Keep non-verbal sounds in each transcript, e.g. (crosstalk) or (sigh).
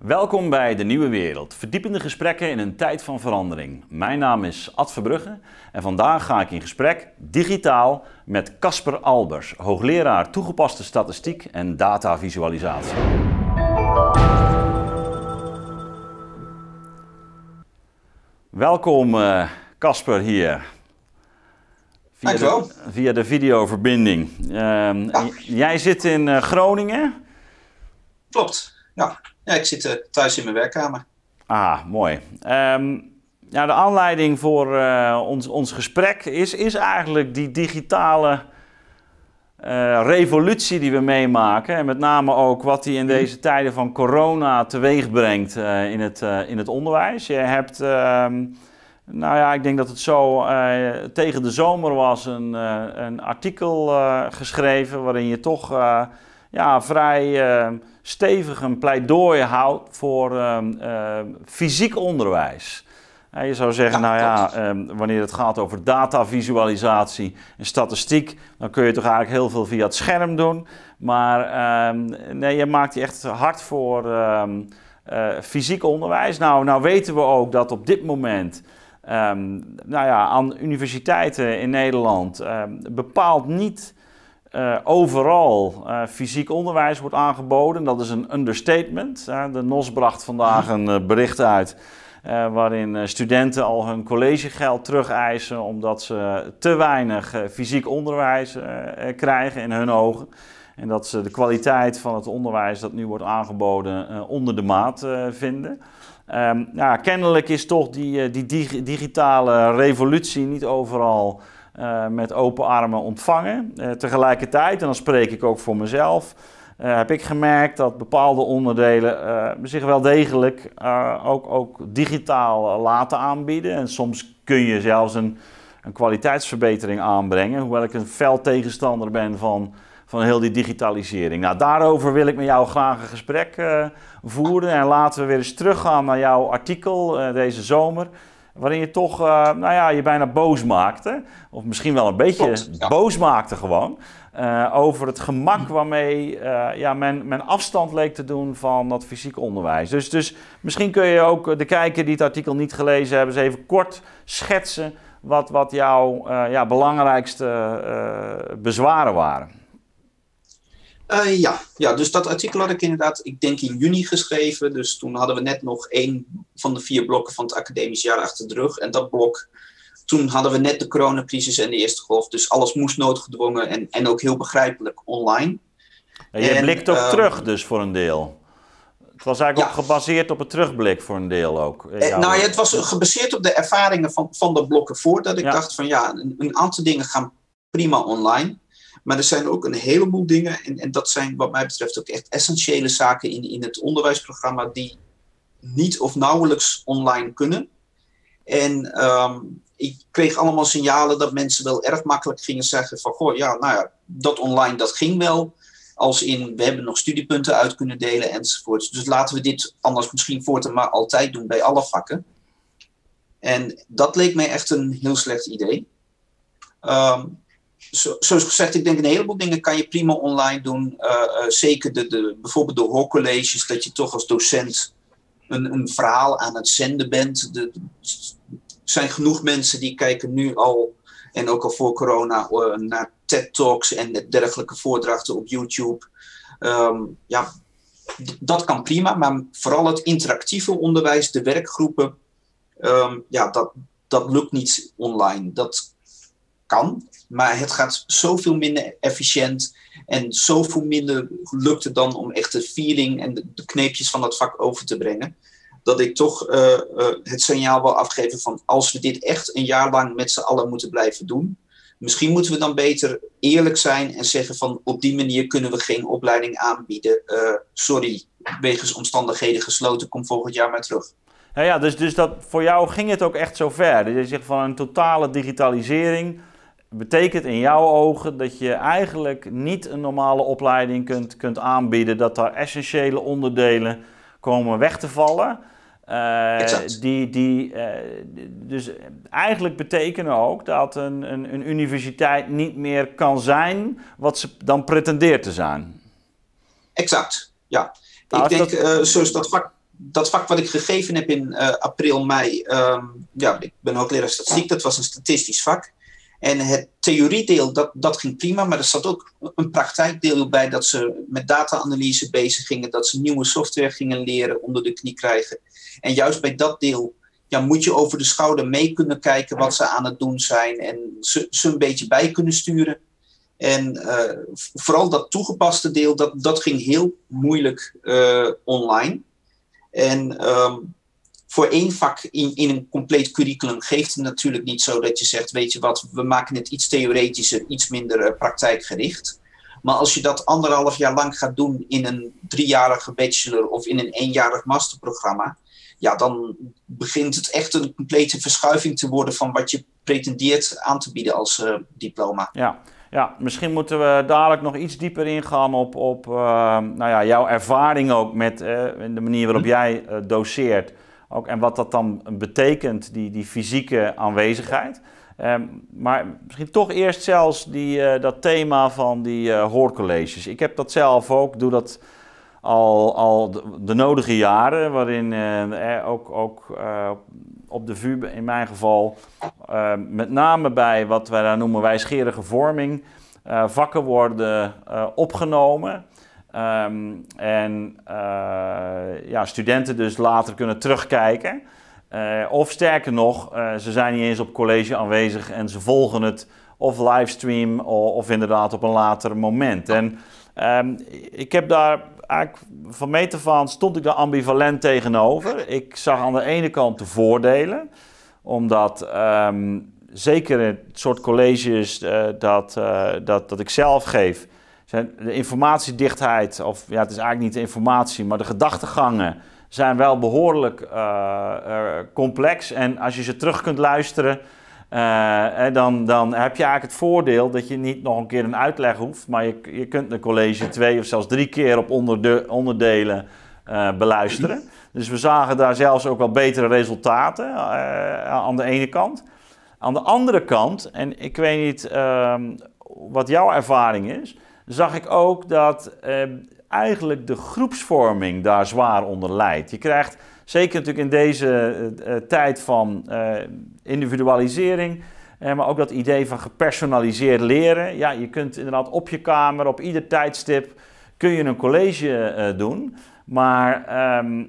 Welkom bij De Nieuwe Wereld, verdiepende gesprekken in een tijd van verandering. Mijn naam is Ad Verbrugge en vandaag ga ik in gesprek digitaal met Casper Albers, hoogleraar toegepaste statistiek en datavisualisatie. Welkom eh, Casper hier. Via de, via de videoverbinding. Uh, Jij zit in uh, Groningen? Klopt, ja. Ja, ik zit uh, thuis in mijn werkkamer. Ah, mooi. Um, ja, de aanleiding voor uh, ons, ons gesprek is, is eigenlijk die digitale uh, revolutie die we meemaken. En met name ook wat die in deze tijden van corona teweeg brengt in, het, in het onderwijs. Je hebt, ehm, nou ja, ik denk dat het zo tegen de zomer was, een, een artikel geschreven waarin je toch ja, vrij stevig een pleidooi houdt voor ehm, ehm, fysiek onderwijs. je zou zeggen, nou ja, ehm, wanneer het gaat over datavisualisatie en statistiek, dan kun je toch eigenlijk heel veel via het scherm doen. Maar nee, je maakt je echt hard voor uh, fysiek onderwijs. Nou, nou weten we ook dat op dit moment nou ja, aan universiteiten in Nederland bepaald niet uh, overal uh, fysiek onderwijs wordt aangeboden. Dat is een understatement. de NOS bracht vandaag een uh, bericht uit waarin studenten al hun collegegeld terugeisen omdat ze te weinig fysiek onderwijs krijgen in hun ogen. En dat ze de kwaliteit van het onderwijs dat nu wordt aangeboden onder de maat vinden. Um, kennelijk is toch die, die dig digitale revolutie niet overal uh, met open armen ontvangen. Uh, tegelijkertijd, en dan spreek ik ook voor mezelf, uh, heb ik gemerkt dat bepaalde onderdelen zich wel degelijk ook, ook digitaal laten aanbieden. En soms kun je zelfs een, een kwaliteitsverbetering aanbrengen, hoewel ik een fel tegenstander ben van, van heel die digitalisering. Nou, daarover wil ik met jou graag een gesprek voeren. En laten we weer eens teruggaan naar jouw artikel deze zomer waarin je toch, uh, nou ja, je bijna boos maakte. Of misschien wel een beetje boos maakte gewoon. Uh, over het gemak waarmee uh, ja, men, men afstand leek te doen van dat fysiek onderwijs. Dus, dus misschien kun je ook de kijker die het artikel niet gelezen hebben, eens even kort schetsen wat, wat jouw ja, belangrijkste bezwaren waren. Uh, ja. ja, dus dat artikel had ik inderdaad, ik denk in juni geschreven. Dus toen hadden we net nog één van de vier blokken van het academisch jaar achter de rug. En dat blok, toen hadden we net de coronacrisis en de eerste golf. Dus alles moest noodgedwongen en, en ook heel begrijpelijk online. Ja, je blikt ook uh, terug dus voor een deel. Het was eigenlijk ook gebaseerd op het terugblik voor een deel ook. Eh, nou ja, het was gebaseerd op de ervaringen van, van de blokken voordat ik dacht van ja, een, een aantal dingen gaan prima online. Maar er zijn ook een heleboel dingen, en, en dat zijn wat mij betreft ook echt essentiële zaken in, in het onderwijsprogramma, die niet of nauwelijks online kunnen. En um, ik kreeg allemaal signalen dat mensen wel erg makkelijk gingen zeggen van, goh, ja, nou ja, dat online, dat ging wel. Als in, we hebben nog studiepunten uit kunnen delen enzovoort. Dus laten we dit anders misschien voortaan maar altijd doen bij alle vakken. En dat leek mij echt een heel slecht idee. Um, zo, zoals gezegd, ik denk een heleboel dingen kan je prima online doen. Uh, uh, zeker de, de, bijvoorbeeld de hoorcolleges, dat je toch als docent een, een verhaal aan het zenden bent. Er zijn genoeg mensen die kijken nu al, en ook al voor corona, uh, naar TED-talks en dergelijke voordrachten op YouTube. Um, ja, dat kan prima, maar vooral het interactieve onderwijs, de werkgroepen, um, ja, dat, dat lukt niet online. Dat kan, maar het gaat zoveel minder efficiënt en zoveel minder lukt het dan om echt de feeling en de, kneepjes van dat vak over te brengen. Dat ik toch uh, uh, het signaal wil afgeven van als we dit echt een jaar lang met z'n allen moeten blijven doen. Misschien moeten we dan beter eerlijk zijn en zeggen van op die manier kunnen we geen opleiding aanbieden. Uh, sorry, wegens omstandigheden gesloten, kom volgend jaar maar terug. Ja, ja dus, dus dat, voor jou ging het ook echt zo ver. Dat je zegt van een totale digitalisering betekent in jouw ogen dat je eigenlijk niet een normale opleiding kunt, kunt aanbieden, dat daar essentiële onderdelen komen weg te vallen. Uh, die, die, uh, dus eigenlijk betekenen ook dat een, een, een, universiteit niet meer kan zijn wat ze dan pretendeert te zijn. Exact, ja. Nou, ik denk, dat... uh, zoals dat vak dat vak wat ik gegeven heb in april, mei, ehm, ja, ik ben ook leraar statistiek, dat was een statistisch vak. En het theoriedeel, dat, dat ging prima, maar er zat ook een praktijkdeel bij dat ze met data-analyse bezig gingen, dat ze nieuwe software gingen leren, onder de knie krijgen. En juist bij dat deel ja, moet je over de schouder mee kunnen kijken wat ze aan het doen zijn en ze, ze een beetje bij kunnen sturen. En uh, vooral dat toegepaste deel, dat, dat ging heel moeilijk uh, online. En um, voor één vak in, in een compleet curriculum geeft het natuurlijk niet zo dat je zegt, weet je wat, we maken het iets theoretischer, iets minder uh, praktijkgericht. Maar als je dat anderhalf jaar lang gaat doen in een driejarige bachelor of in een eenjarig masterprogramma, ja, dan begint het echt een complete verschuiving te worden van wat je pretendeert aan te bieden als uh, diploma. Ja. Ja, misschien moeten we dadelijk nog iets dieper ingaan op, op uh, nou ja, jouw ervaring ook met uh, de manier waarop hm. jij doseert. Ook, en wat dat dan betekent, die, die fysieke aanwezigheid. Um, maar misschien toch eerst zelfs die, uh, dat thema van die uh, hoorcolleges. Ik heb dat zelf ook, doe dat al, al de, nodige jaren, waarin uh, ook, ook op de VU in mijn geval, met name bij wat wij daar noemen wijsgerige vorming, vakken worden opgenomen. Um, en uh, ja, studenten dus later kunnen terugkijken. Uh, of sterker nog, uh, ze zijn niet eens op college aanwezig en ze volgen het of livestream of, of inderdaad op een later moment. En um, ik heb daar eigenlijk van meet af aan stond ik daar ambivalent tegenover. Ik zag aan de ene kant de voordelen, omdat um, zeker het soort colleges dat, dat, dat ik zelf geef zijn de informatiedichtheid, of ja, het is eigenlijk niet de informatie, maar de gedachtegangen zijn wel behoorlijk uh, complex. En als je ze terug kunt luisteren, uh, dan, dan heb je eigenlijk het voordeel dat je niet nog een keer een uitleg hoeft, maar je, je kunt een college twee of zelfs drie keer op onderde, onderdelen beluisteren. Dus we zagen daar zelfs ook wel betere resultaten aan de ene kant. Aan de andere kant, en ik weet niet ehm, wat jouw ervaring is, zag ik ook dat eh, eigenlijk de groepsvorming daar zwaar onder leidt. Je krijgt, zeker natuurlijk in deze eh, eh tijd van eh, individualisering, maar ook dat idee van gepersonaliseerd leren. Ja, je kunt inderdaad op je kamer, op ieder tijdstip, kun je een college doen. Maar ehm,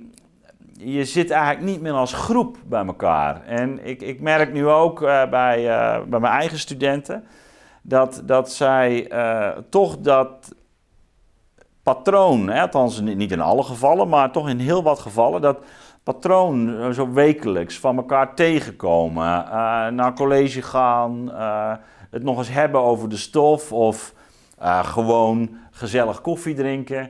je zit eigenlijk niet meer als groep bij elkaar. En ik, ik merk nu ook bij, bij mijn eigen studenten dat, dat zij uh, toch dat patroon, hè, althans niet in alle gevallen, maar toch in heel wat gevallen, dat patroon uh, zo wekelijks van elkaar tegenkomen, uh, naar college gaan, het nog eens hebben over de stof of gewoon gezellig koffie drinken.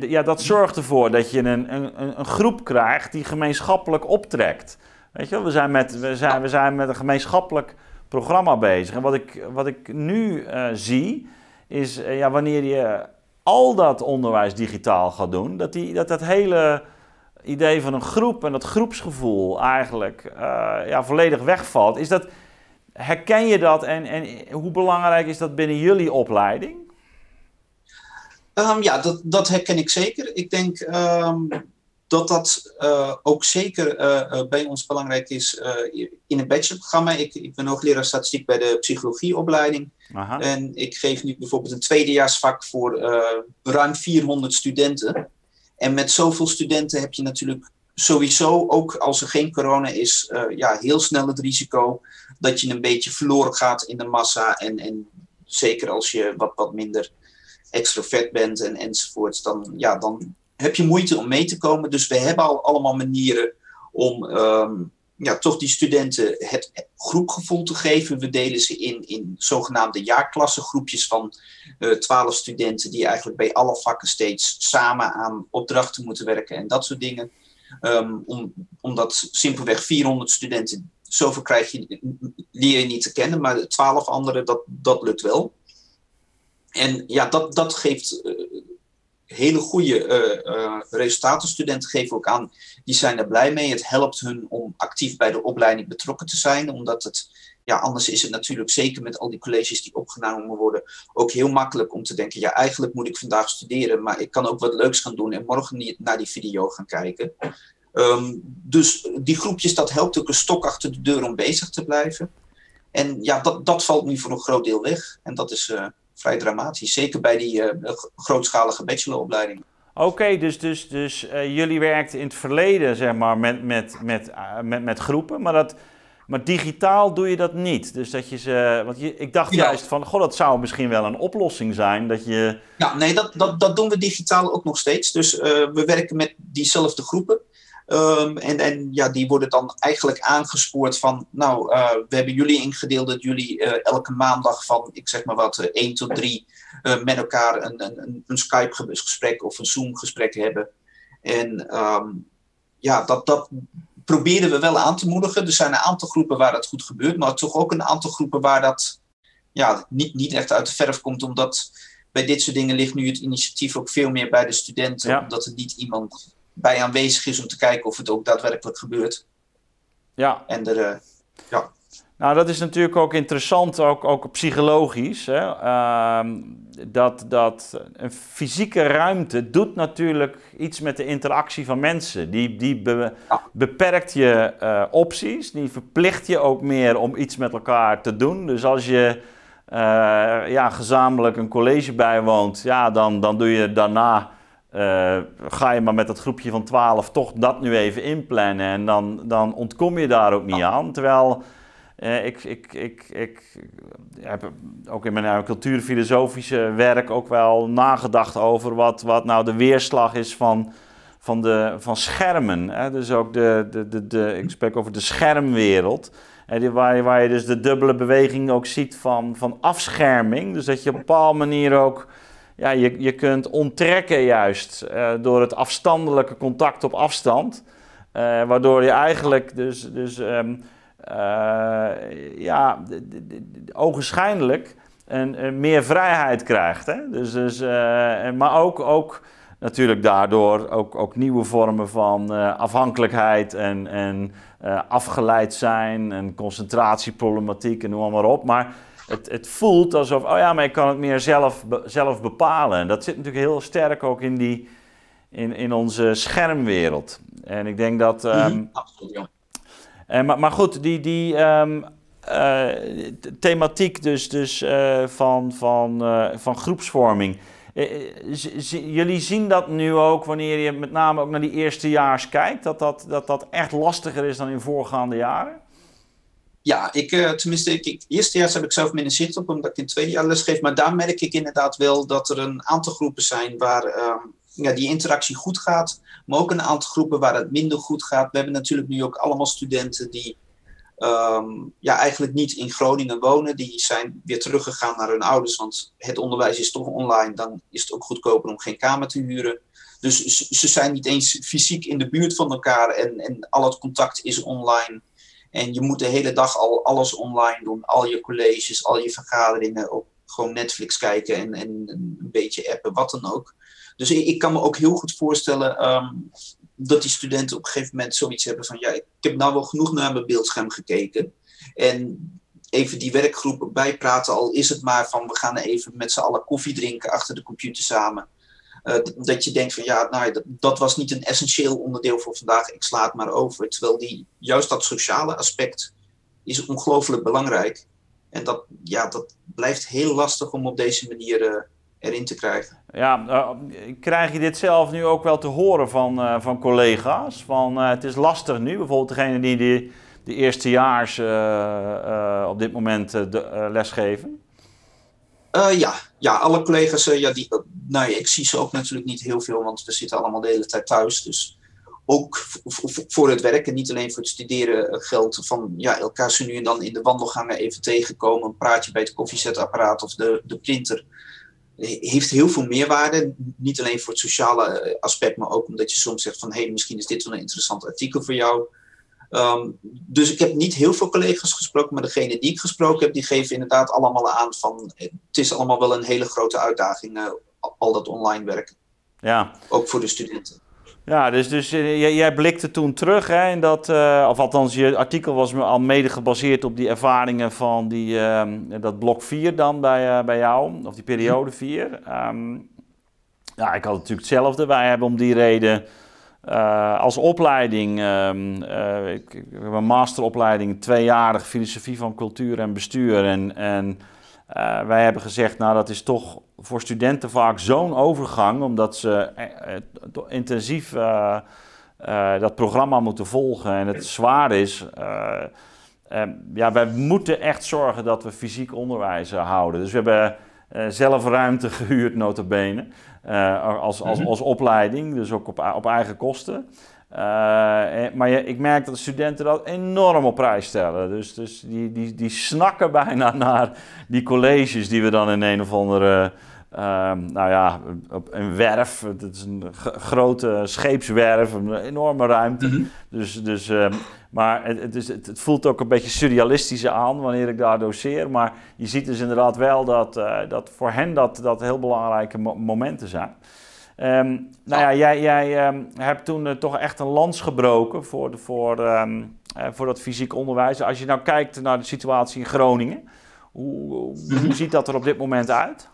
ja, dat zorgt ervoor dat je een, een, een groep krijgt die gemeenschappelijk optrekt. Weet je, we zijn met, we zijn, we zijn met een gemeenschappelijk programma bezig. En wat ik, wat ik nu uh, zie, is uh, ja, wanneer je al dat onderwijs digitaal gaat doen, dat die, dat, dat hele idee van een groep en dat groepsgevoel eigenlijk uh, ja, volledig wegvalt. Is dat, herken je dat en, en hoe belangrijk is dat binnen jullie opleiding? Um, ja, dat, dat herken ik zeker. Ik denk um, dat dat uh, ook zeker uh, bij ons belangrijk is in het bachelorprogramma. Ik, ik ben hoogleraar statistiek bij de psychologieopleiding. Aha. En ik geef nu bijvoorbeeld een tweedejaarsvak voor ruim 400 studenten. En met zoveel studenten heb je natuurlijk sowieso, ook als er geen corona is, ja, heel snel het risico dat je een beetje verloren gaat in de massa. En, en zeker als je wat, wat minder extrovert bent en, enzovoorts, dan, ja, dan heb je moeite om mee te komen. Dus we hebben al allemaal manieren om um, ja, toch die studenten het groepgevoel te geven. We delen ze in, in zogenaamde jaarklassengroepjes van uh, twaalf studenten die eigenlijk bij alle vakken steeds samen aan opdrachten moeten werken en dat soort dingen. Um, om, omdat simpelweg 400 studenten, zoveel krijg je, leer je niet te kennen, maar 12 anderen, dat, dat lukt wel. En ja, dat, dat geeft uh, hele goede uh, uh, resultaten. Studenten geven ook aan, die zijn er blij mee. Het helpt hun om actief bij de opleiding betrokken te zijn, omdat het ja, anders is het natuurlijk zeker met al die colleges die opgenomen worden ook heel makkelijk om te denken, ja, eigenlijk moet ik vandaag studeren, maar ik kan ook wat leuks gaan doen en morgen niet naar die video gaan kijken. Ehm, dus die groepjes, dat helpt ook een stok achter de deur om bezig te blijven. En ja, dat, dat valt nu voor een groot deel weg. En dat is uh, vrij dramatisch. Zeker bij die uh, grootschalige bacheloropleidingen. Oké, dus, dus, dus uh, jullie werkten in het verleden zeg maar, met, met, met, met, met groepen, maar, dat, maar digitaal doe je dat niet. Dus dat je ze. Want je, ik dacht juist van, goh, dat zou misschien wel een oplossing zijn. Dat je. Ja, nee, dat, dat, dat doen we digitaal ook nog steeds. Dus we werken met diezelfde groepen. Um, en, en ja, die worden dan eigenlijk aangespoord van, nou, uh, we hebben jullie ingedeeld dat jullie uh, elke maandag van, ik zeg maar wat, uh, 1 tot 3 met elkaar een, een, een Skype-gesprek of een Zoom-gesprek hebben. En um, ja, dat, dat proberen we wel aan te moedigen. Er zijn een aantal groepen waar dat goed gebeurt, maar toch ook een aantal groepen waar dat ja, niet, niet echt uit de verf komt, omdat bij dit soort dingen ligt nu het initiatief ook veel meer bij de studenten, ja. omdat er niet iemand bij aanwezig is om te kijken of het ook daadwerkelijk gebeurt. Ja. En er, uh, ja. Nou, dat is natuurlijk ook interessant, ook, ook psychologisch. Hè? Uh, dat, dat een fysieke ruimte doet natuurlijk iets met de interactie van mensen. Die, die be, beperkt je uh, opties, die verplicht je ook meer om iets met elkaar te doen. Dus als je uh, ja, gezamenlijk een college bijwoont, ja, dan, dan doe je daarna uh, ga je maar met dat groepje van 12 toch dat nu even inplannen en dan, dan ontkom je daar ook niet aan. Terwijl uh, ik, ik, ik, ik heb ook in mijn cultuurfilosofische werk ook wel nagedacht over wat, wat nou de weerslag is van, van, de, van schermen. Hè? Dus ook de, de, de, de, ik spreek over de schermwereld. Hè, waar, je, waar je dus de dubbele beweging ook ziet van, van afscherming. Dus dat je op een bepaalde manier ook ja, je, je kunt onttrekken juist uh, door het afstandelijke contact op afstand. Uh, waardoor je eigenlijk dus, dus um, uh, ja, ogenschijnlijk een, een, meer vrijheid krijgt. Hè? Dus, dus, maar ook, ook natuurlijk daardoor ook, ook nieuwe vormen van afhankelijkheid en, en afgeleid zijn en concentratieproblematiek en noem maar op. Maar het, het voelt alsof, oh ja, maar ik kan het meer zelf, zelf bepalen. En dat zit natuurlijk heel sterk ook in, die, in, in onze schermwereld. En ik denk dat. Um, Absoluut, ja. En, maar, maar goed, die, die um, uh, thematiek dus, dus uh, van, van, uh, van groepsvorming. jullie zien dat nu ook wanneer je met name ook naar die eerstejaars kijkt, dat dat, dat dat echt lastiger is dan in voorgaande jaren? Ja, ik, uh, tenminste, ik, ik, eerstejaars heb ik zelf minder zicht op, omdat ik in twee jaar les geef. Maar daar merk ik inderdaad wel dat er een aantal groepen zijn waar uh, ja, die interactie goed gaat. Maar ook een aantal groepen waar het minder goed gaat. We hebben natuurlijk nu ook allemaal studenten die um, ja, eigenlijk niet in Groningen wonen. Die zijn weer teruggegaan naar hun ouders, want het onderwijs is toch online. Dan is het ook goedkoper om geen kamer te huren. Dus ze zijn niet eens fysiek in de buurt van elkaar en, en al het contact is online. En je moet de hele dag al alles online doen. Al je colleges, al je vergaderingen op gewoon Netflix kijken en, en een beetje appen, wat dan ook. Dus ik, kan me ook heel goed voorstellen um, dat die studenten op een gegeven moment zoiets hebben van... ja, ik heb nou wel genoeg naar mijn beeldscherm gekeken. En even die werkgroep bijpraten, al is het maar van... we gaan even met z'n allen koffie drinken achter de computer samen. Uh, dat je denkt van ja, nou, dat, dat, was niet een essentieel onderdeel voor vandaag, ik sla het maar over. Terwijl die, juist dat sociale aspect is ongelooflijk belangrijk. En dat, ja, dat blijft heel lastig om op deze manier uh, erin te krijgen. Ja, uh, krijg je dit zelf nu ook wel te horen van, van collega's? Van het is lastig nu, bijvoorbeeld degene die de, de eerstejaars op dit moment de, lesgeven? Ja. Ja, alle collega's, uh, ja, die, uh, nou ja, ik zie ze ook natuurlijk niet heel veel, want we zitten allemaal de hele tijd thuis. Dus ook voor het werken, niet alleen voor het studeren, geldt van ja, elkaar ze nu en dan in de wandelgangen even tegenkomen. Een praatje bij het koffiezetapparaat of de, de printer. Heeft heel veel meerwaarde. Niet alleen voor het sociale aspect, maar ook omdat je soms zegt van hé, hey, misschien is dit wel een interessant artikel voor jou. Um, dus ik heb niet heel veel collega's gesproken, maar degene die ik gesproken heb, die geven inderdaad allemaal aan van het is allemaal wel een hele grote uitdaging, uh, al dat online werken. Ja. Ook voor de studenten. Ja, dus, dus jij, jij blikte toen terug hè, in dat, of althans je artikel was al mede gebaseerd op die ervaringen van die, dat blok 4 dan bij, bij jou, of die periode 4. Ehm, ja, ik had natuurlijk hetzelfde. Wij hebben om die reden uh, als opleiding, uh, ik, heb een masteropleiding, tweejarig filosofie van cultuur en bestuur. En, en uh, wij hebben gezegd, nou dat is toch voor studenten vaak zo'n overgang, omdat ze intensief dat programma moeten volgen en het zwaar is. ja, wij moeten echt zorgen dat we fysiek onderwijs houden. Dus we hebben zelf ruimte (laughs) gehuurd, notabene. Uh, als, als, mhm. als opleiding, dus ook op, op eigen kosten. Uh, maar je, ik merk dat de studenten dat enorm op prijs stellen. Dus, dus die, die, die snakken bijna (laughs) naar die colleges die we dan in een of andere. Uh, nou ja, op een werf. Het is een grote scheepswerf, een enorme ruimte. Mhm. Dus, dus um, maar het, het, is, het, voelt ook een beetje surrealistisch aan wanneer ik daar doseer. Maar je ziet dus inderdaad wel dat, uh, dat voor hen dat, dat heel belangrijke momenten zijn. Um, nou ja, jij, jij um, hebt toen uh, toch echt een lans gebroken voor, de, voor, um, uh, voor dat fysiek onderwijs. Als je nou kijkt naar de situatie in Groningen, hoe, hoe mhm. ziet dat er op dit moment uit?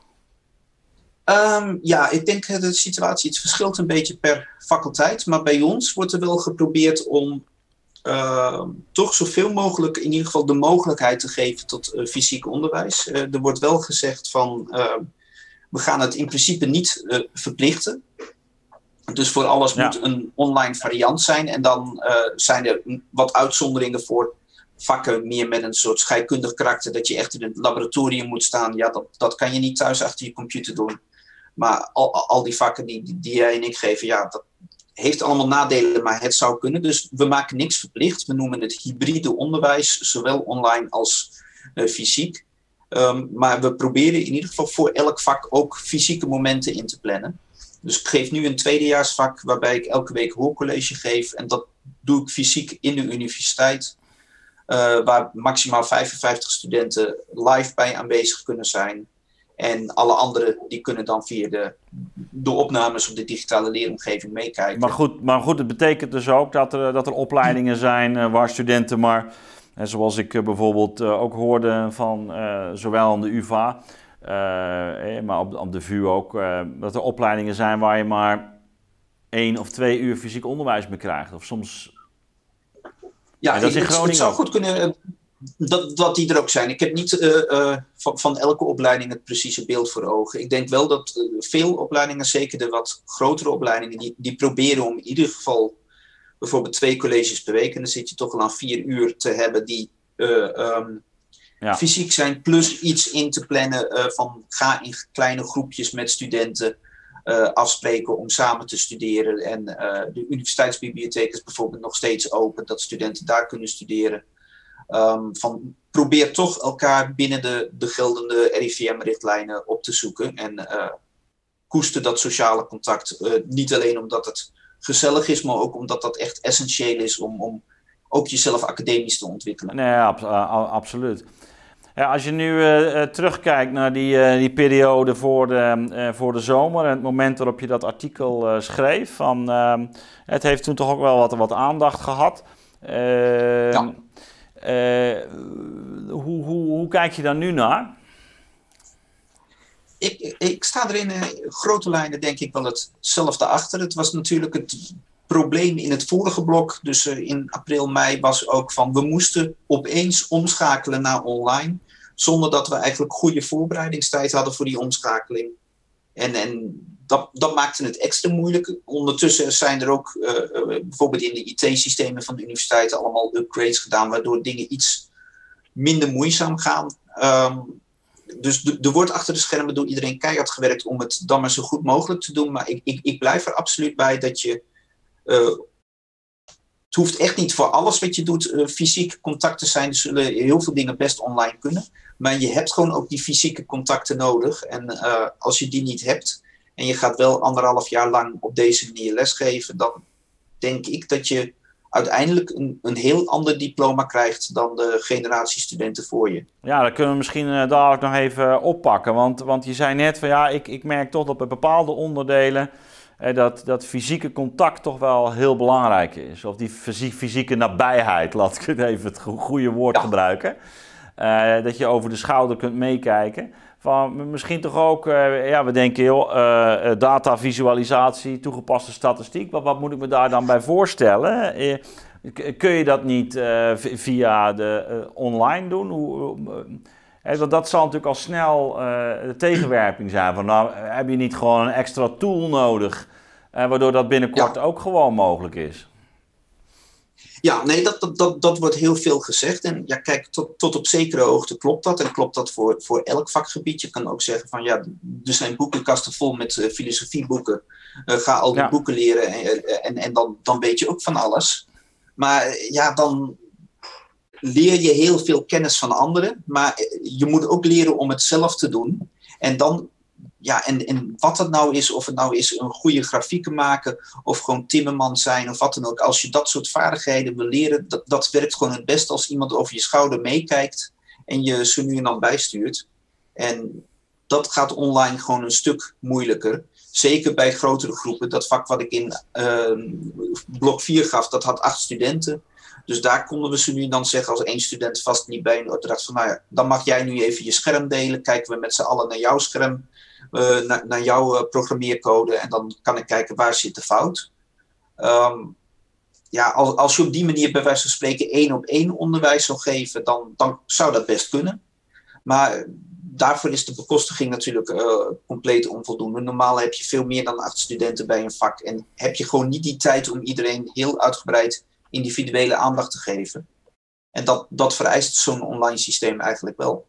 ja, ik denk dat de situatie het verschilt een beetje per faculteit. Maar bij ons wordt er wel geprobeerd om uh, toch zoveel mogelijk in ieder geval de mogelijkheid te geven tot uh, fysiek onderwijs. Uh, er wordt wel gezegd van ehm, we gaan het in principe niet eh, verplichten. Dus voor alles moet een online variant zijn. En dan zijn er wat uitzonderingen voor vakken meer met een soort scheikundig karakter. Dat je echt in het laboratorium moet staan. Ja, dat, dat kan je niet thuis achter je computer doen. Maar al, al die vakken die, die, die jij en ik geven, ja, dat, heeft allemaal nadelen, maar het zou kunnen. Dus we maken niks verplicht. We noemen het hybride onderwijs, zowel online als uh, fysiek. Um, maar we proberen in ieder geval voor elk vak ook fysieke momenten in te plannen. Dus ik geef nu een tweedejaarsvak waarbij ik elke week hoorcollege geef. En dat doe ik fysiek in de universiteit. Uh, waar maximaal 55 studenten live bij aanwezig kunnen zijn. En alle anderen die kunnen dan via de, de opnames op de digitale leeromgeving meekijken. Maar goed, maar goed, het betekent dus ook dat er, dat er opleidingen zijn uh, waar studenten maar, en zoals ik uh, bijvoorbeeld ook hoorde van zowel aan de UvA, eh, maar op, op de VU ook, dat er opleidingen zijn waar je maar één of twee uur fysiek onderwijs mee krijgt. Of soms. Ja, dat het, het, zou goed kunnen dat, dat die er ook zijn. Ik heb niet uh, uh, van, van elke opleiding het precieze beeld voor ogen. Ik denk wel dat uh, veel opleidingen, zeker de wat grotere opleidingen, die, die proberen om in ieder geval bijvoorbeeld twee colleges per week, en dan zit je toch al aan vier uur te hebben die um, ja. fysiek zijn, plus iets in te plannen van ga in kleine groepjes met studenten. afspreken om samen te studeren. En de universiteitsbibliotheek is bijvoorbeeld nog steeds open, dat studenten daar kunnen studeren. Um, van probeer toch elkaar binnen de, de geldende RIVM-richtlijnen op te zoeken. En uh, koester dat sociale contact. Uh, niet alleen omdat het gezellig is, maar ook omdat dat echt essentieel is om, om ook jezelf academisch te ontwikkelen. Nee, ab absoluut. Ja, als je nu uh, terugkijkt naar die, die periode voor de, voor de zomer en het moment waarop je dat artikel schreef, van, ehm, het heeft toen toch ook wel wat, wat aandacht gehad. Ehm, ja. Uh, hoe, hoe, hoe kijk je daar nu naar? Ik, ik sta er in uh, grote lijnen denk ik wel hetzelfde achter. Het was natuurlijk het probleem in het vorige blok, dus uh, in april, mei, was ook van we moesten opeens omschakelen naar online, zonder dat we eigenlijk goede voorbereidingstijd hadden voor die omschakeling. En, en dat, dat maakte het extra moeilijk. Ondertussen zijn er ook uh, bijvoorbeeld in de IT-systemen van de universiteiten allemaal upgrades gedaan, waardoor dingen iets minder moeizaam gaan. Um, dus er wordt achter de schermen door iedereen keihard gewerkt om het dan maar zo goed mogelijk te doen. Maar ik, ik, ik blijf er absoluut bij dat je. Uh, het hoeft echt niet voor alles wat je doet fysiek contacten zijn. Er zullen heel veel dingen best online kunnen. Maar je hebt gewoon ook die fysieke contacten nodig. En als je die niet hebt, en je gaat wel anderhalf jaar lang op deze manier lesgeven, dan denk ik dat je uiteindelijk een, een heel ander diploma krijgt dan de generatie studenten voor je. Ja, dat kunnen we misschien uh, dadelijk nog even oppakken. Want, want je zei net van ja, ik, ik merk toch dat bij bepaalde onderdelen dat, dat fysieke contact toch wel heel belangrijk is. Of die fysieke nabijheid, laat ik het even het goede woord gebruiken. Uh, dat je over de schouder kunt meekijken. Van misschien toch ook, uh, ja, we denken heel uh, data visualisatie, toegepaste statistiek. Wat, wat moet ik me daar dan bij voorstellen? kun je dat niet via de online doen? Hoe, want dat zal natuurlijk al snel de tegenwerping zijn. Van, nou, heb je niet gewoon een extra tool nodig, waardoor dat binnenkort ook gewoon mogelijk is? Ja, nee, dat, dat, dat, wordt heel veel gezegd. En ja, kijk, tot, tot op zekere hoogte klopt dat. En klopt dat voor, voor elk vakgebied. Je kan ook zeggen van ja, er zijn boekenkasten vol met uh, filosofieboeken. Uh, ga al die boeken leren en, en, en dan, dan weet je ook van alles. Maar ja, dan leer je heel veel kennis van anderen. Maar je moet ook leren om het zelf te doen. En dan ja, en, en wat dat nou is, of het nou is een goede grafieken maken, of gewoon timmerman zijn, of wat dan ook. Als je dat soort vaardigheden wil leren, dat, dat werkt gewoon het best als iemand over je schouder meekijkt en je ze nu en dan bijstuurt. En dat gaat online gewoon een stuk moeilijker. Zeker bij grotere groepen. Dat vak wat ik in uh, blok 4 gaf, dat had acht studenten. Dus daar konden we ze nu dan zeggen als één student vast niet bij een opdracht van, nou ja, dan mag jij nu even je scherm delen. Kijken we met z'n allen naar jouw scherm. Eh, naar, naar, jouw eh, programmeercode en dan kan ik kijken waar zit de fout. Um, ja, als, als je op die manier bij wijze van spreken één op één onderwijs zou geven, dan, dan zou dat best kunnen. Maar daarvoor is de bekostiging natuurlijk uh, compleet onvoldoende. Normaal heb je veel meer dan acht studenten bij een vak en heb je gewoon niet die tijd om iedereen heel uitgebreid individuele aandacht te geven. En dat, dat vereist zo'n online systeem eigenlijk wel.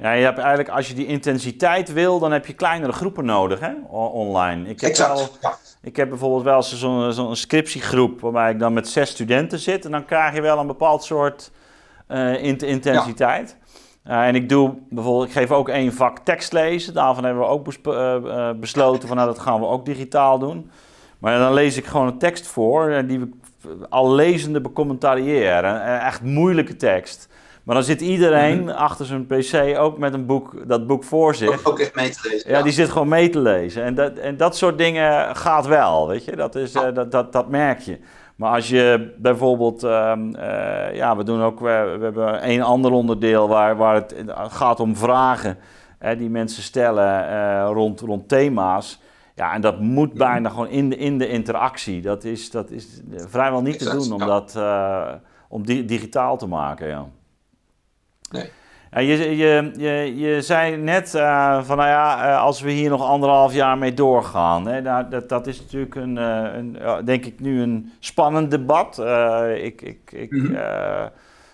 Ja, je hebt eigenlijk, als je die intensiteit wil, dan heb je kleinere groepen nodig, hè, online. Ik heb, exact, wel, ik heb bijvoorbeeld wel zo'n zo scriptiegroep waarbij ik dan met zes studenten zit. En dan krijg je wel een bepaald soort uh, intensiteit. Ja. Uh, en ik doe bijvoorbeeld, ik geef ook één vak tekst lezen. Daarvan hebben we ook uh, besloten van nou, dat gaan we ook digitaal doen. Maar dan lees ik gewoon een tekst voor die we al lezende becommentariëren. Echt moeilijke tekst. Maar dan zit iedereen mhm. achter zijn pc ook met een boek, dat boek voor zich. Ook echt mee te lezen. Ja, die zit gewoon mee te lezen. En dat, en dat soort dingen gaat wel, weet je. Dat, is, uh, dat, dat, dat merk je. Maar als je bijvoorbeeld, um, uh, ja, we doen ook, we, we, hebben een ander onderdeel waar, waar het gaat om vragen hè, die mensen stellen uh, rond, rond thema's. Ja, en dat moet bijna gewoon in de, in de interactie. Dat is, dat is vrijwel niet te doen om dat om di digitaal te maken, ja. Nee. Ja, je, je, je, je zei net uh, van, nou ja, uh, als we hier nog anderhalf jaar mee doorgaan. Hè, nou, dat, dat is natuurlijk een, uh, een denk ik nu een spannend debat. ik, ik, ik, mm -hmm.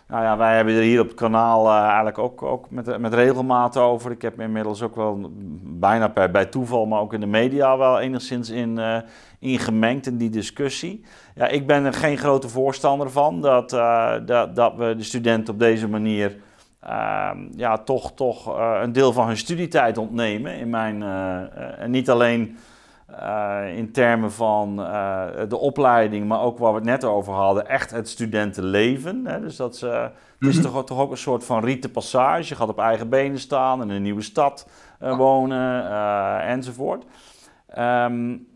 nou ja, wij hebben er hier op het kanaal eigenlijk ook, ook met, met regelmaat over. Ik heb me inmiddels ook wel bijna bij, bij toeval, maar ook in de media wel enigszins in, in gemengd in die discussie. Ja, ik ben er geen grote voorstander van dat, dat, dat we de studenten op deze manier Ehm, ja, toch, toch uh, een deel van hun studietijd ontnemen. In mijn, uh, en niet alleen in termen van de opleiding, maar ook waar we het net over hadden, echt het studentenleven. Hè? Dus dat ze, het is mhm. toch, toch ook een soort van rite passage. Je gaat op eigen benen staan, in een nieuwe stad wonen enzovoort. Um,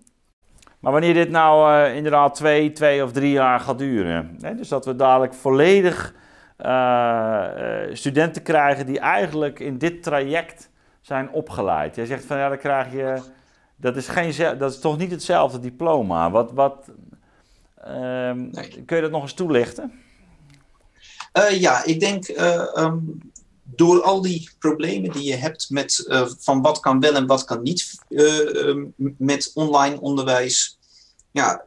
maar wanneer dit nou inderdaad twee, twee of drie jaar gaat duren, hè? dus dat we dadelijk volledig uh, studenten krijgen die eigenlijk in dit traject zijn opgeleid. Jij zegt van ja, dan krijg je. Dat is, geen, dat is toch niet hetzelfde diploma. Wat, wat, uh, Kun je dat nog eens toelichten? Uh, ja, ik denk um, door al die problemen die je hebt met van wat kan wel en wat kan niet ehm, met online onderwijs, ja,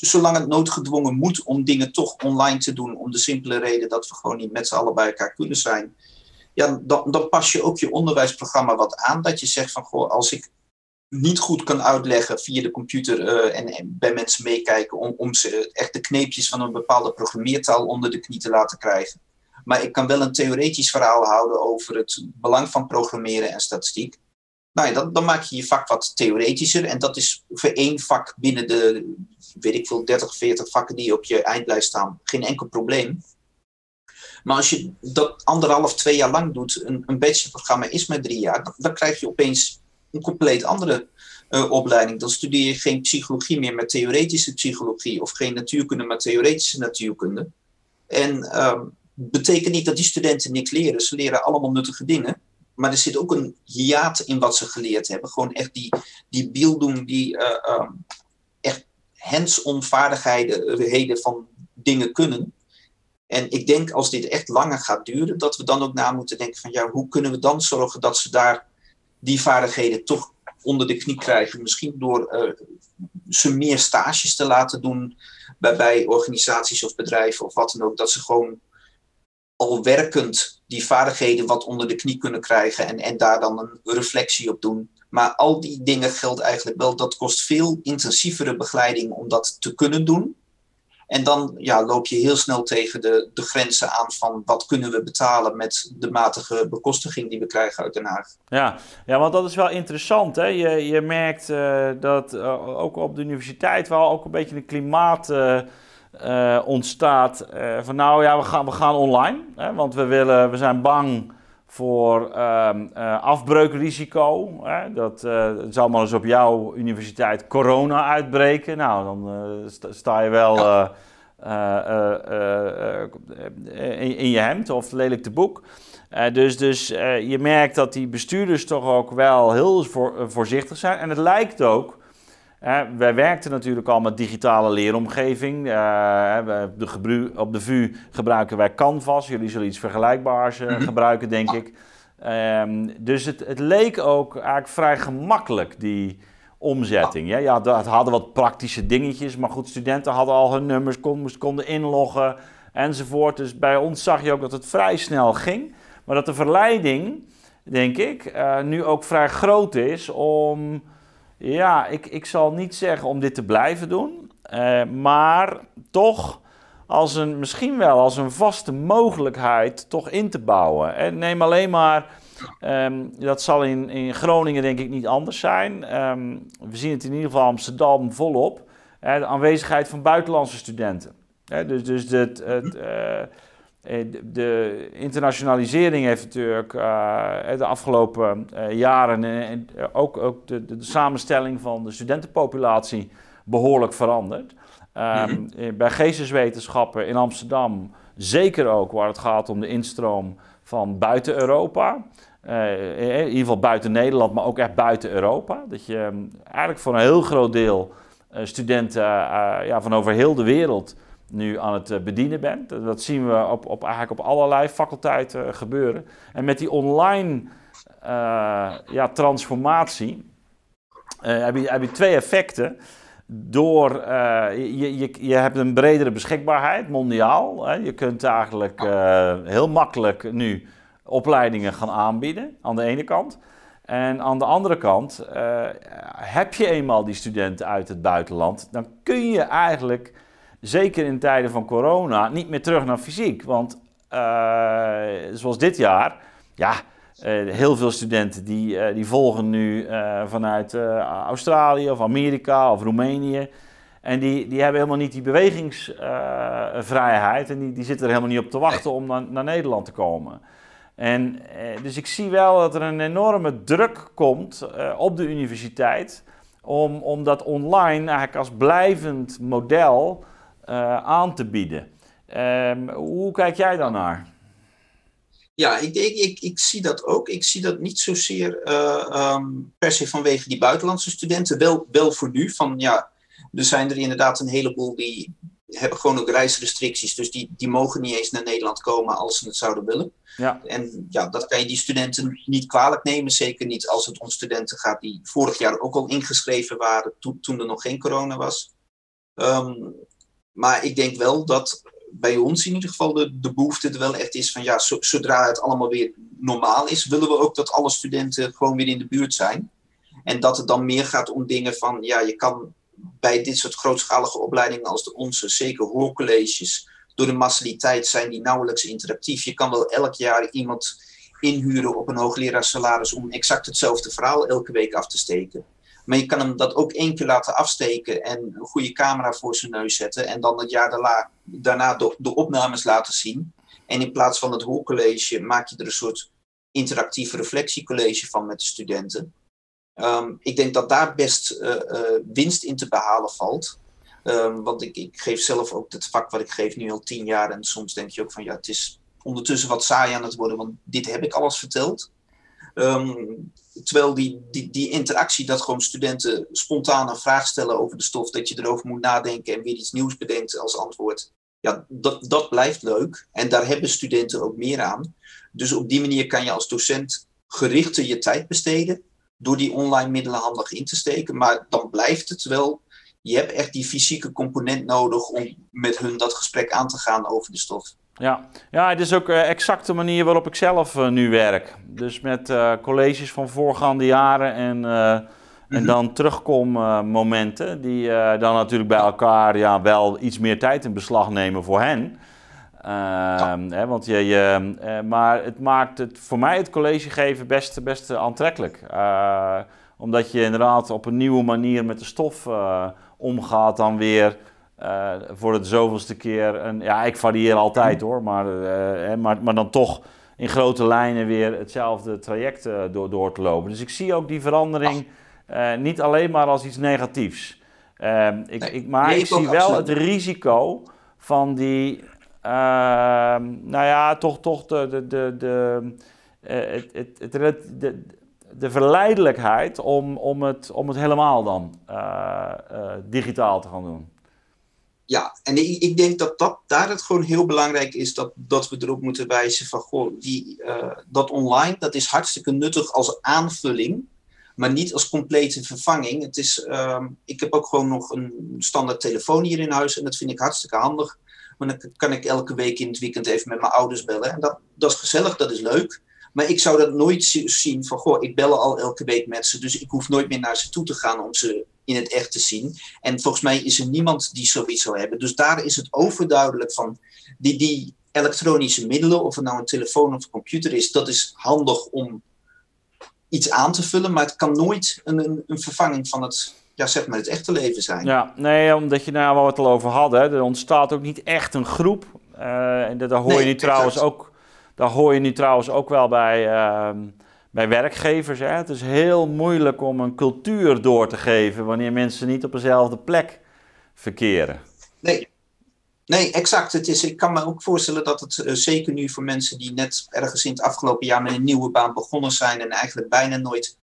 zolang het noodgedwongen moet om dingen toch online te doen, om de simpele reden dat we gewoon niet met z'n allen bij elkaar kunnen zijn, ja, dan, dan pas je ook je onderwijsprogramma wat aan. Dat je zegt van, goh, als ik niet goed kan uitleggen via de computer uh, en, en, bij mensen meekijken om, om ze echt de kneepjes van een bepaalde programmeertaal onder de knie te laten krijgen. Maar ik kan wel een theoretisch verhaal houden over het belang van programmeren en statistiek nou ja, dan, maak je je vak wat theoretischer. En dat is voor één vak binnen de, weet ik veel, 30, 40 vakken die op je eindlijst staan, geen enkel probleem. Maar als je dat anderhalf, twee jaar lang doet, een, een bachelorprogramma is maar drie jaar, dan, krijg je opeens een compleet andere opleiding. Dan studeer je geen psychologie meer met theoretische psychologie of geen natuurkunde met theoretische natuurkunde. En uh, betekent niet dat die studenten niks leren. Ze leren allemaal nuttige dingen. Maar er zit ook een hiaat in wat ze geleerd hebben. Gewoon echt die, die beelddoen, die uh, echt hands-on vaardigheden van dingen kunnen. En ik denk als dit echt langer gaat duren, dat we dan ook na moeten denken van ja, hoe kunnen we dan zorgen dat ze daar die vaardigheden toch onder de knie krijgen. Misschien door uh, ze meer stages te laten doen bij, bij organisaties of bedrijven of wat dan ook. Dat ze gewoon al werkend die vaardigheden wat onder de knie kunnen krijgen en, en daar dan een reflectie op doen. Maar al die dingen geldt eigenlijk wel, dat kost veel intensievere begeleiding om dat te kunnen doen. En dan ja, loop je heel snel tegen de, de grenzen aan van wat kunnen we betalen met de matige bekostiging die we krijgen uit Den Haag. Ja, ja want dat is wel interessant. Hè? Je, je merkt uh, dat uh, ook op de universiteit wel ook een beetje een klimaat uh, ontstaat. van nou ja, we gaan, we gaan online. Hè? Want we, willen, we zijn bang voor ehm, afbreukrisico. Hè? Dat zal maar eens op jouw universiteit corona uitbreken. Nou, dan sta je wel... Eh, eh, eh, in, in, je hemd of lelijk te boek. dus dus je merkt dat die bestuurders toch ook wel heel voor, voorzichtig zijn. En het lijkt ook, wij werkten natuurlijk al met digitale leeromgeving. de op de VU gebruiken wij Canvas. Jullie zullen iets vergelijkbaars mhm. gebruiken, denk ik. Um, dus het, het leek ook eigenlijk vrij gemakkelijk, die, omzetting. Ja, ja, dat hadden wat praktische dingetjes, maar goed, studenten hadden al hun nummers, konden, konden inloggen enzovoort. Dus bij ons zag je ook dat het vrij snel ging, maar dat de verleiding, denk ik, uh, nu ook vrij groot is om, ja, ik, ik zal niet zeggen om dit te blijven doen, uh, maar toch als een, misschien wel als een vaste mogelijkheid toch in te bouwen. En neem alleen maar Um, dat zal in, in Groningen denk ik niet anders zijn. Um, we zien het in ieder geval Amsterdam volop. Hè, de aanwezigheid van buitenlandse studenten. Hè, dus dus het, het, uh, de internationalisering heeft natuurlijk uh, de afgelopen jaren en ook, ook de, de, de, samenstelling van de studentenpopulatie behoorlijk veranderd. Um, bij geesteswetenschappen in Amsterdam zeker ook waar het gaat om de instroom van buiten Europa. In ieder geval buiten Nederland, maar ook echt buiten Europa. Dat je um, eigenlijk voor een heel groot deel studenten ja, van over heel de wereld nu aan het bedienen bent. Dat zien we op, op, eigenlijk op allerlei faculteiten gebeuren. En met die online ja, transformatie heb, je, heb je twee effecten. Door, je, je, je hebt een bredere beschikbaarheid mondiaal. Hè. Je kunt eigenlijk heel makkelijk nu opleidingen gaan aanbieden, aan de ene kant. En aan de andere kant, heb je eenmaal die studenten uit het buitenland, dan kun je eigenlijk, zeker in tijden van corona, niet meer terug naar fysiek. Want uh, zoals dit jaar, ja, uh, heel veel studenten die, die volgen nu vanuit Australië of Amerika of Roemenië. En die, die hebben helemaal niet die bewegingsvrijheid en die, die zitten er helemaal niet op te wachten om naar, naar Nederland te komen. En, eh, dus ik zie wel dat er een enorme druk komt eh, op de universiteit om, om dat online eigenlijk als blijvend model uh, aan te bieden. Um, hoe kijk jij daarnaar? Ja, ik, ik, ik, ik, zie dat ook. Ik zie dat niet zozeer uh, um, per se vanwege die buitenlandse studenten. Wel, wel voor nu. Van, ja, er zijn er inderdaad een heleboel die hebben gewoon ook reisrestricties. Dus die, die mogen niet eens naar Nederland komen als ze het zouden willen. Ja. En ja, dat kan je die studenten niet kwalijk nemen. Zeker niet als het om studenten gaat die vorig jaar ook al ingeschreven waren toen, toen er nog geen corona was. Um, maar ik denk wel dat bij ons in ieder geval de, behoefte er wel echt is van ja, zodra het allemaal weer normaal is, willen we ook dat alle studenten gewoon weer in de buurt zijn. En dat het dan meer gaat om dingen van ja, je kan bij dit soort grootschalige opleidingen als de onze, zeker hoorcolleges, door de massaliteit zijn die nauwelijks interactief. Je kan wel elk jaar iemand inhuren op een hoogleraarssalaris om exact hetzelfde verhaal elke week af te steken. Maar je kan hem dat ook één keer laten afsteken en een goede camera voor zijn neus zetten. En dan het jaar daarna de, opnames laten zien. En in plaats van het hoorcollege maak je er een soort interactief reflectiecollege van met de studenten. Ehm, ik denk dat daar best winst in te behalen valt. Ehm, want ik, ik, geef zelf ook het vak wat ik geef nu al tien jaar. En soms denk je ook van ja, het is ondertussen wat saai aan het worden, want dit heb ik alles verteld. Ehm, terwijl die, die, die interactie, dat gewoon studenten spontaan een vraag stellen over de stof, dat je erover moet nadenken en weer iets nieuws bedenkt als antwoord. Ja, dat, dat blijft leuk. En daar hebben studenten ook meer aan. Dus op die manier kan je als docent gerichter je tijd besteden door die online middelen handig in te steken. Maar dan blijft het wel je hebt echt die fysieke component nodig om met hun dat gesprek aan te gaan over de stof. Ja, ja het is ook uh, exact de manier waarop ik zelf eh, nu werk. Dus met uh, colleges van voorgaande jaren en, en mhm. dan terugkommomenten, die dan natuurlijk bij elkaar ja, wel iets meer tijd in beslag nemen voor hen. Ehm, hè, want je, je maar het maakt het voor mij het college geven best, best aantrekkelijk. omdat je inderdaad op een nieuwe manier met de stof omgaat dan weer uh, voor het zoveelste keer. Een, ja, ik varieer altijd hoor, maar, uh, maar, maar dan toch in grote lijnen weer hetzelfde traject uh, door, door te lopen. Dus ik zie ook die verandering niet alleen maar als iets negatiefs. Ehm, ik, ik, maar ik zie wel het risico van die, ehm, nou ja, toch, toch de, de, de, de, het, het, het, de, de verleidelijkheid om, om, het, om het helemaal dan digitaal te gaan doen. Ja, en ik, ik, denk dat, dat daar het gewoon heel belangrijk is dat, dat we erop moeten wijzen van goh, die, uh, dat online dat is hartstikke nuttig als aanvulling, maar niet als complete vervanging. Het is, uh, ik heb ook gewoon nog een standaard telefoon hier in huis en dat vind ik hartstikke handig. Maar dan kan ik elke week in het weekend even met mijn ouders bellen. En dat, dat is gezellig, dat is leuk. Maar ik zou dat nooit zien van, goh, ik bel al elke week met ze, dus ik hoef nooit meer naar ze toe te gaan om ze in het echt te zien. En volgens mij is er niemand die zoiets zou hebben. Dus daar is het overduidelijk van, die, die elektronische middelen, of het nou een telefoon of een computer is, dat is handig om iets aan te vullen, maar het kan nooit een, een, een vervanging van het ja, zeg maar het echte leven zijn. Ja, nee, omdat je nou waar we het al over hadden, er ontstaat ook niet echt een groep. Uh, en daar hoor je nu trouwens ook daar hoor je nu trouwens ook wel bij, ehm, bij werkgevers. Hè? Het is heel moeilijk om een cultuur door te geven wanneer mensen niet op dezelfde plek verkeren. Nee, nee exact. Het is, ik kan me ook voorstellen dat het eh, zeker nu voor mensen die net ergens in het afgelopen jaar met een nieuwe baan begonnen zijn en eigenlijk bijna nooit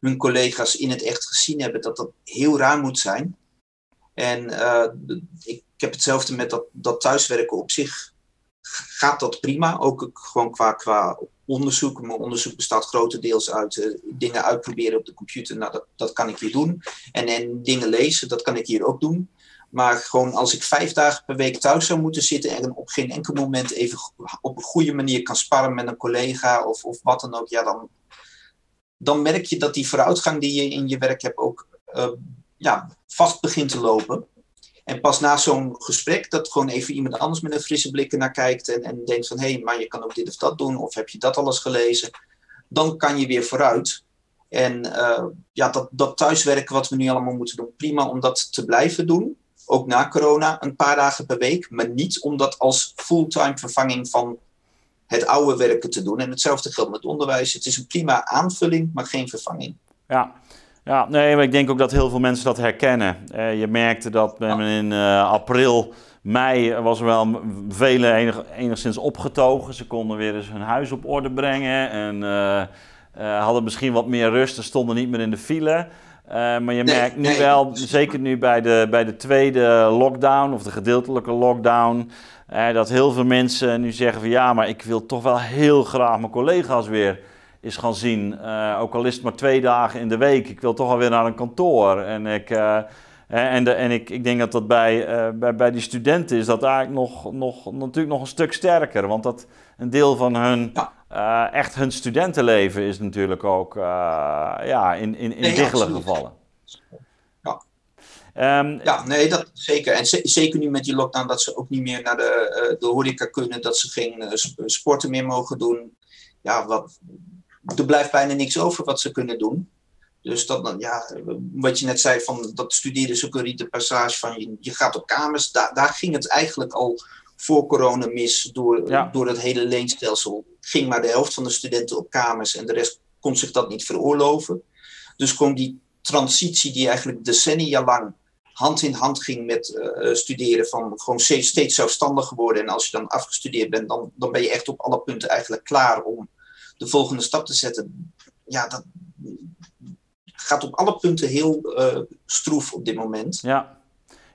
hun collega's in het echt gezien hebben, dat dat heel raar moet zijn. En ik, ik heb hetzelfde met dat, dat thuiswerken op zich gaat dat prima. Ook gewoon qua, qua onderzoek. Mijn onderzoek bestaat grotendeels uit uh, dingen uitproberen op de computer. Nou, dat, dat kan ik hier doen. En, en dingen lezen, dat kan ik hier ook doen. Maar gewoon als ik vijf dagen per week thuis zou moeten zitten en op geen enkel moment even op een goede manier kan sparren met een collega of, of wat dan ook, ja, dan, dan merk je dat die vooruitgang die je in je werk hebt ook uh, ja, vast begint te lopen. En pas na zo'n gesprek, dat gewoon even iemand anders met een frisse blik naar kijkt en, en denkt van hé, hey, maar je kan ook dit of dat doen, of heb je dat alles gelezen, dan kan je weer vooruit. En uh, ja, dat, dat thuiswerken wat we nu allemaal moeten doen, prima om dat te blijven doen. Ook na corona, een paar dagen per week, maar niet om dat als fulltime vervanging van het oude werken te doen. En hetzelfde geldt met onderwijs. Het is een prima aanvulling, maar geen vervanging. Ja, ja, nee, maar ik denk ook dat heel veel mensen dat herkennen. Uh, je merkte dat men in uh, april, mei was er wel velen enig, enigszins opgetogen. Ze konden weer eens hun huis op orde brengen en uh, hadden misschien wat meer rust en stonden niet meer in de file. maar je merkt nu wel, zeker nu bij de, bij de tweede lockdown of de gedeeltelijke lockdown, dat heel veel mensen nu zeggen van ja, maar ik wil toch wel heel graag mijn collega's weer is gaan zien. Uh, ook al is het maar twee dagen in de week. Ik wil toch alweer naar een kantoor. En ik, uh, en de, en ik, ik denk dat dat bij, uh, bij, bij die studenten is dat eigenlijk nog, nog, natuurlijk nog een stuk sterker. Want dat een deel van hun, ja. echt hun studentenleven is natuurlijk ook ja, in, in, in nee, gevallen. Ja. Um, ja, nee, dat zeker. En zeker nu met die lockdown dat ze ook niet meer naar de, de horeca kunnen. Dat ze geen sporten meer mogen doen. Ja, wat, er blijft bijna niks over wat ze kunnen doen. Dus dat, ja, wat je net zei, van dat studeerde zo'n riete passage van je, je, gaat op kamers. Daar, daar ging het eigenlijk al voor corona mis door, door het hele leenstelsel. Ging maar de helft van de studenten op kamers en de rest kon zich dat niet veroorloven. Dus gewoon die transitie die eigenlijk decennia lang hand in hand ging met uh, studeren van gewoon steeds zelfstandig geworden. En als je dan afgestudeerd bent, dan, dan ben je echt op alle punten eigenlijk klaar om de volgende stap te zetten. Ja, dat gaat op alle punten heel uh, stroef op dit moment. Ja.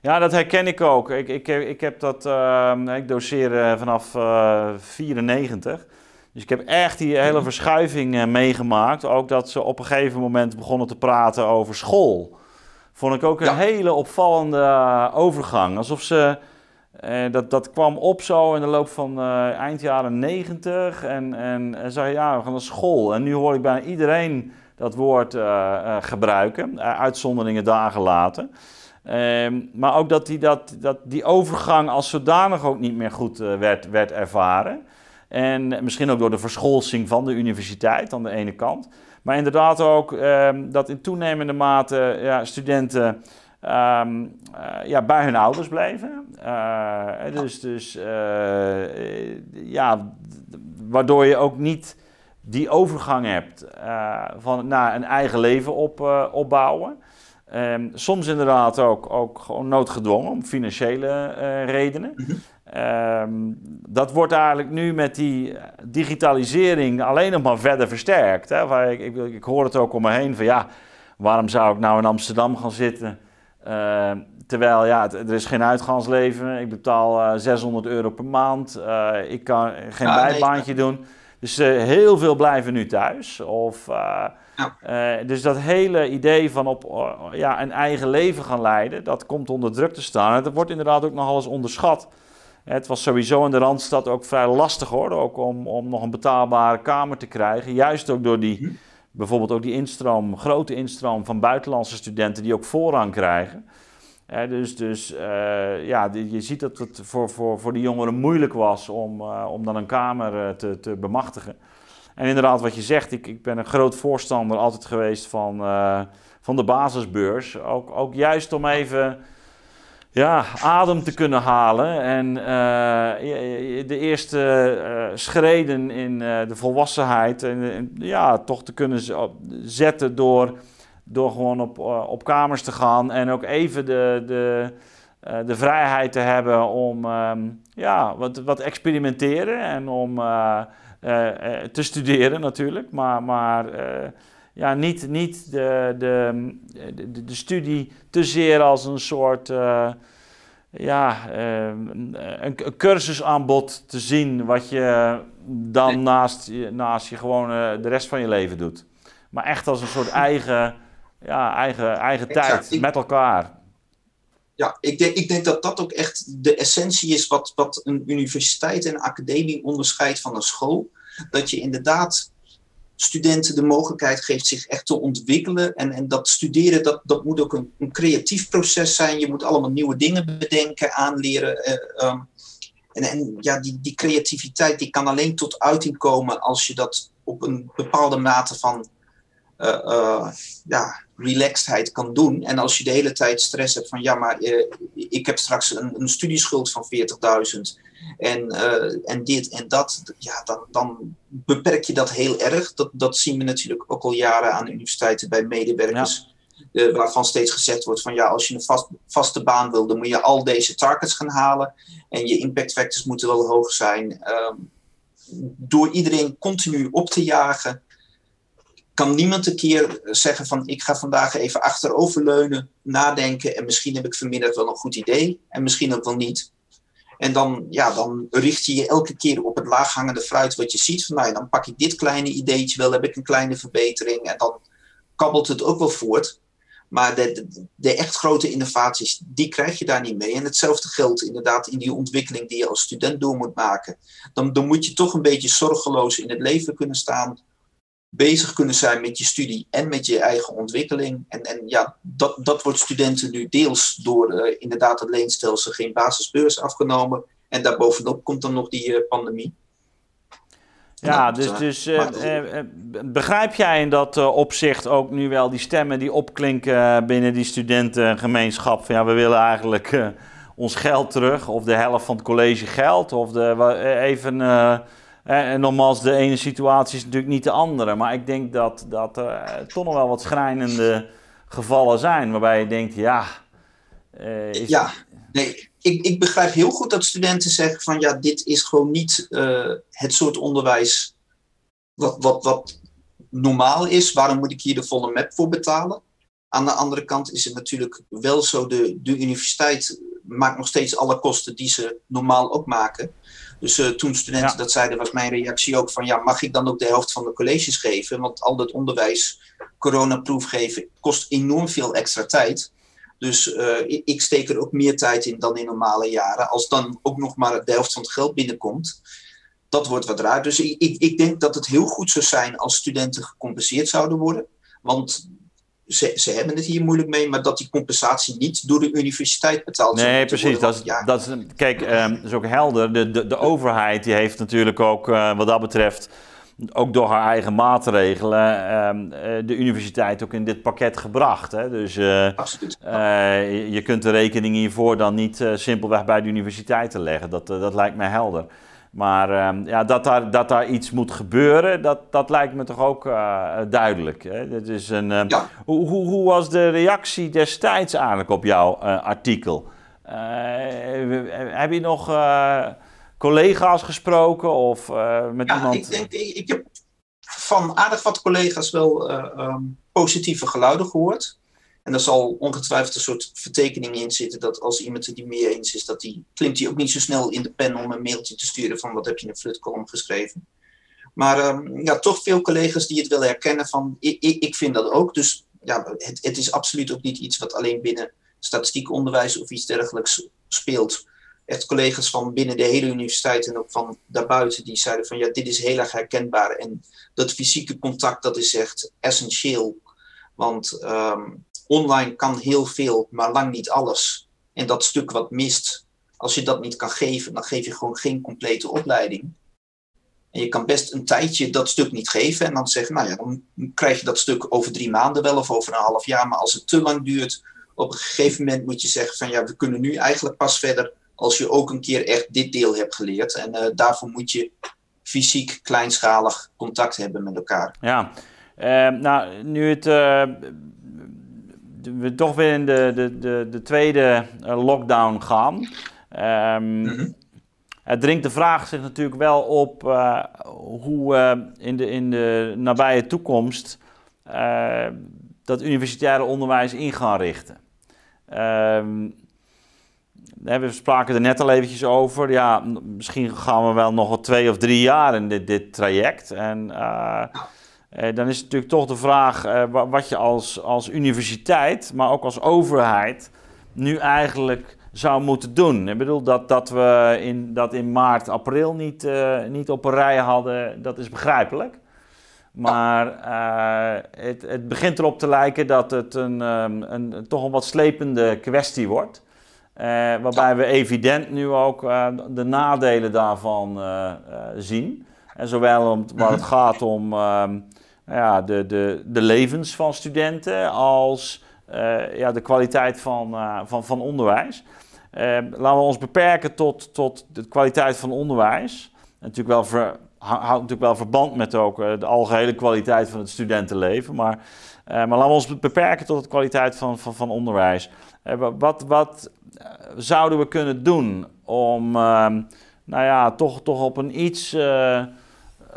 Ja, dat herken ik ook. Ik, ik, ik heb dat, uh, ik doseer vanaf uh, 94. Dus ik heb echt die hele mhm. verschuiving meegemaakt. Ook dat ze op een gegeven moment begonnen te praten over school. Vond ik ook een hele opvallende eh, overgang. Alsof ze. Eh, dat, dat kwam op zo in de loop van uh, eind jaren 90. En, en, en zei ja, we gaan naar school. En nu hoor ik bijna iedereen dat woord uh, gebruiken. uitzonderingen dagen later. Ehm, maar ook dat die, dat, die overgang als zodanig ook niet meer goed werd, werd ervaren. En misschien ook door de verscholsing van de universiteit aan de ene kant. Maar inderdaad ook um, dat in toenemende mate ja, studenten um, uh, ja, bij hun ouders bleven. Uh, dus dus uh, ja, waardoor je ook niet die overgang hebt van naar een eigen leven op, opbouwen. Um, soms inderdaad ook, ook gewoon noodgedwongen om financiële redenen. -hmm. Um, dat wordt eigenlijk nu met die digitalisering alleen nog maar verder versterkt. Hè? Ik, ik, ik, hoor het ook om me heen van ja, waarom zou ik nou in Amsterdam gaan zitten? Uh, terwijl ja, er is geen uitgangsleven. Ik betaal uh, eh, 600 euro per maand. Uh, ik kan geen bijbaantje doen. Dus uh, heel veel blijven nu thuis. Of, dus dat hele idee van op ja, een eigen leven gaan leiden, dat komt onder druk te staan. En dat wordt inderdaad ook nog eens onderschat. Het was sowieso in de Randstad ook vrij lastig hoor, ook om, om nog een betaalbare kamer te krijgen. Juist ook door die, mhm. Bijvoorbeeld ook die instroom, grote instroom van buitenlandse studenten die ook voorrang krijgen. dus dus uh, ja, je ziet dat het voor, voor, voor die jongeren moeilijk was om, uh, om dan een kamer uh, te, te bemachtigen. En inderdaad, wat je zegt, ik, ik ben een groot voorstander altijd geweest van, van de basisbeurs. Ook, ook juist om even ja, adem te kunnen halen. En uh, de eerste uh, schreden in uh, de volwassenheid en, ja, toch te kunnen zetten door, door gewoon op, op kamers te gaan. En ook even de, de, de vrijheid te hebben om um, ja, wat, wat experimenteren en om te studeren natuurlijk. Maar, maar ja, niet, niet de, de, de, de, studie te zeer als een soort uh, ja, uh, een, een, cursusaanbod te zien wat je dan naast, naast je gewoon uh, de rest van je leven doet. Maar echt als een soort eigen, ja, eigen, eigen tijd met elkaar. Ja, ik denk, ik denk dat dat ook echt de essentie is wat, wat een universiteit en een academie onderscheidt van een school. Dat je inderdaad studenten de mogelijkheid geeft zich echt te ontwikkelen. En, en dat studeren, dat, dat moet ook een, een creatief proces zijn. Je moet allemaal nieuwe dingen bedenken, aanleren. Uh, um, en, en ja, die, die creativiteit die kan alleen tot uiting komen als je dat op een bepaalde mate van uh, uh, ja, relaxedheid kan doen. En als je de hele tijd stress hebt van ja, maar ik heb straks een, een studieschuld van 40.000 en, uh, en dit en dat, ja, dan, dan beperk je dat heel erg. Dat, dat zien we natuurlijk ook al jaren aan universiteiten bij medewerkers. Ja. Uh, waarvan steeds gezegd wordt van ja, als je een vast, vaste baan wil, dan moet je al deze targets gaan halen. En je impact factors moeten wel hoog zijn. Um, door iedereen continu op te jagen, kan niemand een keer zeggen van ik ga vandaag even achteroverleunen, nadenken en misschien heb ik vanmiddag wel een goed idee en misschien ook wel niet. En dan, ja, dan richt je je elke keer op het laaghangende fruit wat je ziet. Van, ja, dan pak ik dit kleine ideetje wel, heb ik een kleine verbetering. En dan kabbelt het ook wel voort. Maar de, de, de, echt grote innovaties, die krijg je daar niet mee. En hetzelfde geldt inderdaad in die ontwikkeling die je als student door moet maken. Dan, dan moet je toch een beetje zorgeloos in het leven kunnen staan bezig kunnen zijn met je studie en met je eigen ontwikkeling. En, en ja, dat, dat wordt studenten nu deels door uh, inderdaad het leenstelsel geen basisbeurs afgenomen. En daarbovenop komt dan nog die uh, pandemie. Ja, dus, uh, dus begrijp jij in dat opzicht ook nu wel die stemmen die opklinken binnen die studentengemeenschap? Van ja, we willen eigenlijk ons geld terug, of de helft van het college geld, of de, even en nogmaals, de ene situatie is natuurlijk niet de andere. Maar ik denk dat, dat er toch nog wel wat schrijnende gevallen zijn. Waarbij je denkt, ja... is ja, nee, ik, ik begrijp heel goed dat studenten zeggen van... Ja, dit is gewoon niet het soort onderwijs wat, wat, wat normaal is. Waarom moet ik hier de volle map voor betalen? Aan de andere kant is het natuurlijk wel zo, de, de universiteit maakt nog steeds alle kosten die ze normaal ook maken. Dus uh, toen studenten dat zeiden, was mijn reactie ook van ja, mag ik dan ook de helft van de colleges geven? Want al dat onderwijs, coronaproef geven, kost enorm veel extra tijd. Dus uh, ik steek er ook meer tijd in dan in normale jaren. Als dan ook nog maar de helft van het geld binnenkomt, dat wordt wat raar. Dus ik, ik, ik denk dat het heel goed zou zijn als studenten gecompenseerd zouden worden. Want ze, ze hebben het hier moeilijk mee, maar dat die compensatie niet door de universiteit betaald wordt. Nee, precies. dat, is, dat is, kijk, um, dat is ook helder. De, de, de overheid die heeft natuurlijk ook uh, wat dat betreft, ook door haar eigen maatregelen, uh, de universiteit ook in dit pakket gebracht. Hè? Dus uh. Je, je, kunt de rekening hiervoor dan niet simpelweg bij de universiteiten leggen. Dat, dat lijkt mij helder. Maar uh, ja, dat, daar, dat daar iets moet gebeuren, dat, dat lijkt me toch ook uh, duidelijk. Hè? Dat is een, uh, ja. hoe, hoe, hoe, was de reactie destijds eigenlijk op jouw uh, artikel? heb je nog collega's gesproken of met ja, iemand? Ik, denk, ik, ik, heb van aardig wat collega's wel um, positieve geluiden gehoord. En daar zal ongetwijfeld een soort vertekening in zitten dat als iemand het niet mee eens is, dat die, klimt hij ook niet zo snel in de pen om een mailtje te sturen van wat heb je in een flutcolumn geschreven. Maar um, ja, toch veel collega's die het wel herkennen van ik, ik, ik vind dat ook. Dus ja, het, het, is absoluut ook niet iets wat alleen binnen statistiek onderwijs of iets dergelijks speelt. Echt collega's van binnen de hele universiteit en ook van daarbuiten die zeiden van ja, dit is heel erg herkenbaar. En dat fysieke contact dat is echt essentieel. Want um, online kan heel veel, maar lang niet alles. En dat stuk wat mist, als je dat niet kan geven, dan geef je gewoon geen complete opleiding. En je kan best een tijdje dat stuk niet geven en dan zeggen, nou ja, dan krijg je dat stuk over drie maanden wel of over een half jaar. Maar als het te lang duurt, op een gegeven moment moet je zeggen van ja, we kunnen nu eigenlijk pas verder als je ook een keer echt dit deel hebt geleerd. En uh, daarvoor moet je fysiek kleinschalig contact hebben met elkaar. Ja, uh, nou nu het uh, we toch weer in de, de, de, de tweede eh, lockdown gaan. Um, Het dringt de vraag zich natuurlijk wel op uh, hoe uh, in, de, in de nabije toekomst uh, dat universitaire onderwijs in gaan richten. Um, we spraken er net al eventjes over. Ja, misschien gaan we wel nog wel twee of drie jaar in dit, dit traject. En eh, dan is het natuurlijk toch de vraag uh, wat je als, als universiteit, maar ook als overheid, nu eigenlijk zou moeten doen. Ik bedoel, dat, dat we in, dat in maart, april niet, uh, niet op een rij hadden, dat is begrijpelijk. Maar het, het begint erop te lijken dat het een, um, een, toch een wat slepende kwestie wordt. waarbij we evident nu ook de nadelen daarvan zien. En zowel om, waar het gaat om ehm, ja, de, de, de levens van studenten als uh, ja, de kwaliteit van, uh, van, van onderwijs. Uh, laten we ons beperken tot, tot de kwaliteit van onderwijs. natuurlijk wel houdt natuurlijk wel verband met ook de algehele kwaliteit van het studentenleven. Maar, maar laten we ons beperken tot de kwaliteit van, van, van onderwijs. wat wat zouden we kunnen doen om nou ja, toch, toch op een iets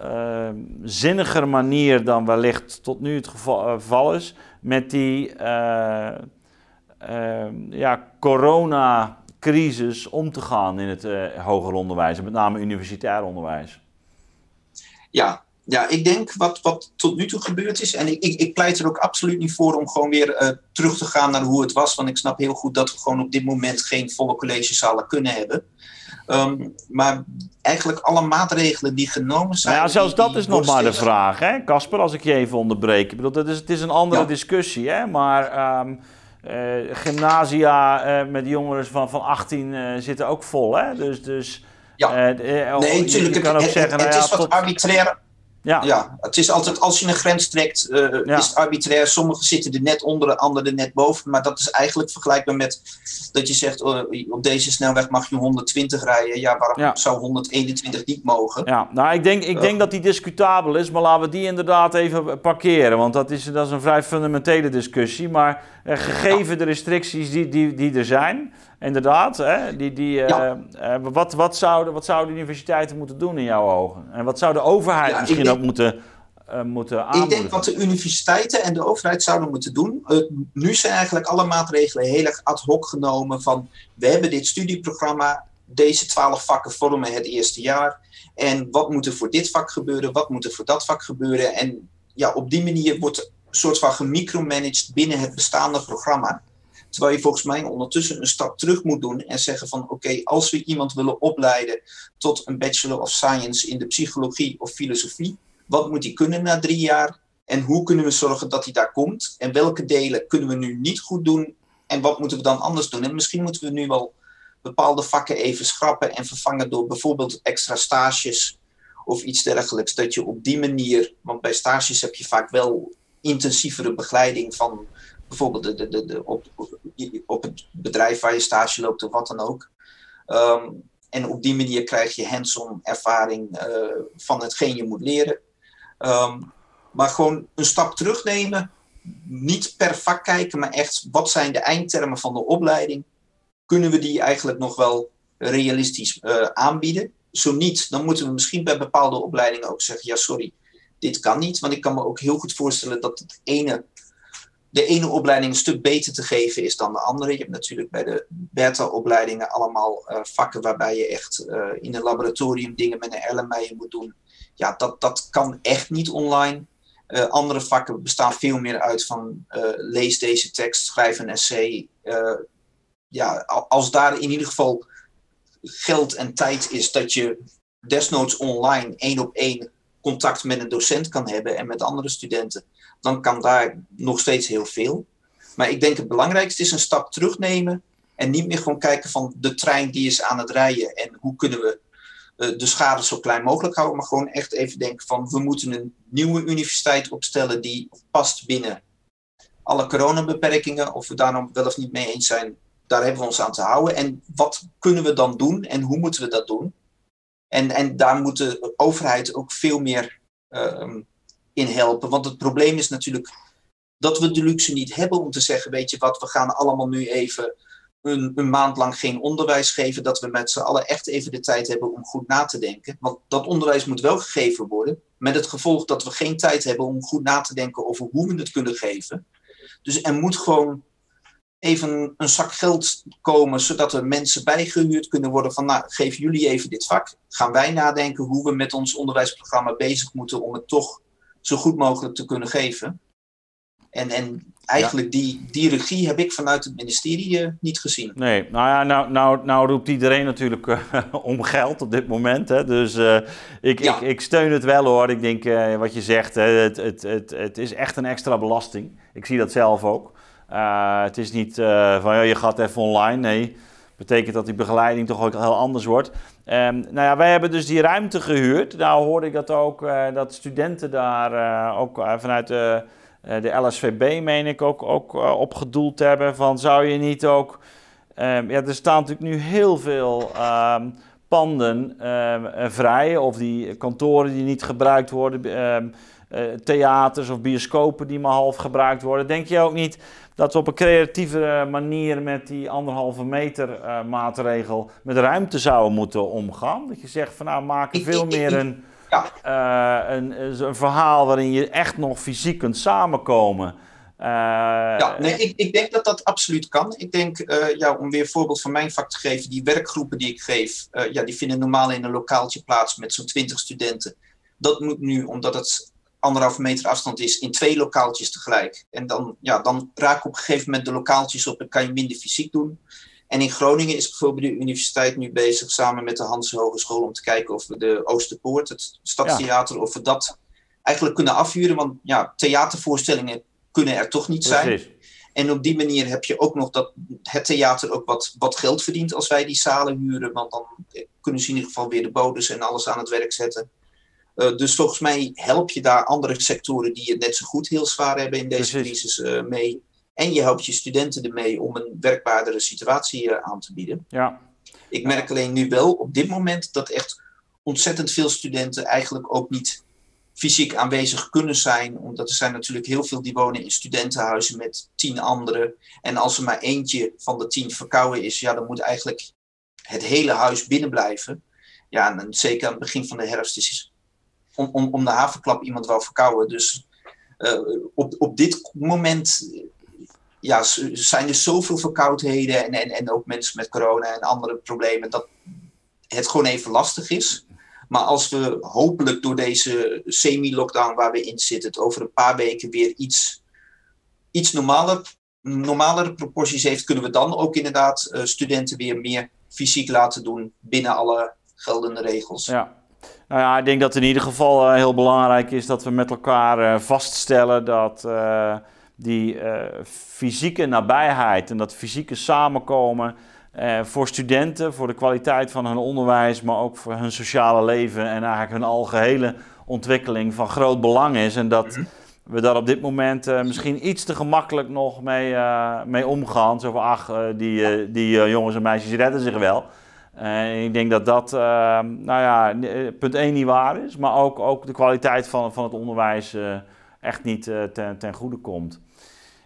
uh, zinniger manier dan wellicht tot nu het geval, is, met die uh, ja, coronacrisis om te gaan in het uh, hoger onderwijs, en met name universitair onderwijs? Ja, ja, ik denk wat, wat tot nu toe gebeurd is, en ik, ik, ik pleit er ook absoluut niet voor om gewoon weer terug te gaan naar hoe het was, want ik snap heel goed dat we gewoon op dit moment geen volle collegezalen kunnen hebben. Um, maar eigenlijk alle maatregelen die genomen zijn. Nou ja, zelfs dat is nog maar de vraag, hè, Casper, als ik je even onderbreek. Ik bedoel, dat is, het is een andere ja. discussie, hè, maar. Um, uh, gymnasia uh, met jongeren van, van 18 uh, zitten ook vol, hè? Dus, dus ja. nee, natuurlijk. Je, kan ook het, zeggen, het, nou is wat arbitrair. Ja. ja, het is altijd als je een grens trekt, uh, is het arbitrair. Sommigen zitten er net onder, anderen net boven. Maar dat is eigenlijk vergelijkbaar met dat je zegt: oh, op deze snelweg mag je 120 rijden. Ja, waarom zou 121 niet mogen? Ja, nou, ik denk, ik denk dat die discutabel is, maar laten we die inderdaad even parkeren. Want dat is, dat is een vrij fundamentele discussie. Maar uh, gegeven de restricties die, die, die er zijn. Inderdaad, hè? Die, die, uh, wat, wat, zouden, wat zouden universiteiten moeten doen in jouw ogen? En wat zou de overheid misschien ook moeten, uh, moeten aanmoedigen? Ik denk wat de universiteiten en de overheid zouden moeten doen. nu zijn eigenlijk alle maatregelen heel erg ad hoc genomen van we hebben dit studieprogramma, deze twaalf vakken vormen het eerste jaar. En wat moet er voor dit vak gebeuren, wat moet er voor dat vak gebeuren? En ja, op die manier wordt een soort van gemicromanaged binnen het bestaande programma. Terwijl je volgens mij ondertussen een stap terug moet doen en zeggen van oké, als we iemand willen opleiden tot een Bachelor of Science in de psychologie of filosofie, wat moet hij kunnen na drie jaar? En hoe kunnen we zorgen dat hij daar komt? En welke delen kunnen we nu niet goed doen? En wat moeten we dan anders doen? En misschien moeten we nu wel bepaalde vakken even schrappen en vervangen door bijvoorbeeld extra stages of iets dergelijks. Dat je op die manier, want bij stages heb je vaak wel intensievere begeleiding van bijvoorbeeld de, op, het bedrijf waar je stage loopt of wat dan ook. Ehm, en op die manier krijg je hands-on ervaring uh, van hetgeen je moet leren. Ehm, maar gewoon een stap terugnemen. Niet per vak kijken, maar echt wat zijn de eindtermen van de opleiding? Kunnen we die eigenlijk nog wel realistisch uh, aanbieden? Zo niet, dan moeten we misschien bij bepaalde opleidingen ook zeggen: ja, sorry, dit kan niet. Want ik kan me ook heel goed voorstellen dat het ene de ene opleiding een stuk beter te geven is dan de andere. Je hebt natuurlijk bij de beta-opleidingen allemaal uh, vakken waarbij je echt uh, in een laboratorium dingen met een LMI moet doen. Ja, dat, dat kan echt niet online. Uh, andere vakken bestaan veel meer uit van lees deze tekst, schrijf een essay. ja, als daar in ieder geval geld en tijd is dat je desnoods online één op één contact met een docent kan hebben en met andere studenten dan kan daar nog steeds heel veel. Maar ik denk het belangrijkste is een stap terugnemen en niet meer gewoon kijken van de trein die is aan het rijden en hoe kunnen we uh, de schade zo klein mogelijk houden, maar gewoon echt even denken van we moeten een nieuwe universiteit opstellen die past binnen alle coronabeperkingen, of we daar nog wel of niet mee eens zijn, daar hebben we ons aan te houden. En wat kunnen we dan doen en hoe moeten we dat doen? En, en daar moet de overheid ook veel meer uh, in helpen. Want het probleem is natuurlijk dat we de luxe niet hebben om te zeggen: Weet je wat, we gaan allemaal nu even een, een maand lang geen onderwijs geven. Dat we met z'n allen echt even de tijd hebben om goed na te denken. Want dat onderwijs moet wel gegeven worden. Met het gevolg dat we geen tijd hebben om goed na te denken over hoe we het kunnen geven. Dus er moet gewoon even een zak geld komen, zodat er mensen bijgehuurd kunnen worden van, nou, geef jullie even dit vak. Gaan wij nadenken hoe we met ons onderwijsprogramma bezig moeten om het toch zo goed mogelijk te kunnen geven. En, en eigenlijk die, die regie heb ik vanuit het ministerie uh, niet gezien. Nee, nou ja, nou, nou, nou roept iedereen natuurlijk uh, (laughs) om geld op dit moment. Hè? Dus uh, ik, ja. ik, ik steun het wel hoor. Ik denk wat je zegt, het, het, het, het is echt een extra belasting. Ik zie dat zelf ook. Het is niet van ja, je gaat even online. Nee, betekent dat die begeleiding toch ook heel anders wordt. Um, nou ja, wij hebben dus die ruimte gehuurd. Nou hoorde ik dat ook, uh, dat studenten daar ook vanuit de, de LSVB, meen ik, ook, ook opgedoeld hebben. Van zou je niet ook... Um, ja, er staan natuurlijk nu heel veel um, panden vrij. Of die kantoren die niet gebruikt worden. theaters of bioscopen die maar half gebruikt worden. Denk je ook niet dat we op een creatieve manier met die anderhalve meter uh, maatregel met ruimte zouden moeten omgaan. Dat je zegt van nou maak er veel meer een, ja. uh, een, een, verhaal waarin je echt nog fysiek kunt samenkomen. Uh, ja, nee, ik, ik denk dat dat absoluut kan. Ik denk, ja, om weer een voorbeeld van mijn vak te geven, die werkgroepen die ik geef, ja, die vinden normaal in een lokaaltje plaats met zo'n 20 studenten. Dat moet nu, omdat het anderhalve meter afstand is in twee lokaaltjes tegelijk. En dan, ja, dan raak op een gegeven moment de lokaaltjes op en kan je minder fysiek doen. En in Groningen is bijvoorbeeld de universiteit nu bezig samen met de Hans Hogeschool om te kijken of we de Oosterpoort, het stadstheater, of we dat eigenlijk kunnen afhuren. Want ja, theatervoorstellingen kunnen er toch niet zijn. En op die manier heb je ook nog dat het theater ook wat, wat geld verdient als wij die zalen huren. Want dan kunnen ze in ieder geval weer de bodes en alles aan het werk zetten. Dus volgens mij help je daar andere sectoren die het net zo goed heel zwaar hebben in deze crisis mee. En je helpt je studenten ermee om een werkbaardere situatie aan te bieden. Ja. Ik merk alleen nu wel op dit moment dat echt ontzettend veel studenten eigenlijk ook niet fysiek aanwezig kunnen zijn. Omdat er zijn natuurlijk heel veel die wonen in studentenhuizen met tien anderen. En als er maar eentje van de tien verkouden is, ja, dan moet eigenlijk het hele huis binnen blijven. Ja, en zeker aan het begin van de herfst is om, om, om de havenklap iemand wel verkouden. Dus uh, op, op dit moment ja, zijn er zoveel verkoudheden en, en, en ook mensen met corona en andere problemen, dat het gewoon even lastig is. Maar als we hopelijk door deze semi-lockdown waar we in zitten, het over een paar weken weer iets, iets normaler, normalere proporties heeft, kunnen we dan ook inderdaad uh, studenten weer meer fysiek laten doen binnen alle geldende regels. Ja. Nou ja, ik denk dat in ieder geval uh, heel belangrijk is dat we met elkaar uh, vaststellen dat die fysieke nabijheid en dat fysieke samenkomen voor studenten, voor de kwaliteit van hun onderwijs, maar ook voor hun sociale leven en eigenlijk hun algehele ontwikkeling van groot belang is. En dat mhm. we daar op dit moment uh, misschien iets te gemakkelijk nog mee, uh, mee omgaan. Zo van, ach, die, die jongens en meisjes redden zich wel. Ik denk dat dat, nou ja, punt 1 niet waar is, maar ook, ook de kwaliteit van, van het onderwijs echt niet ten, ten goede komt.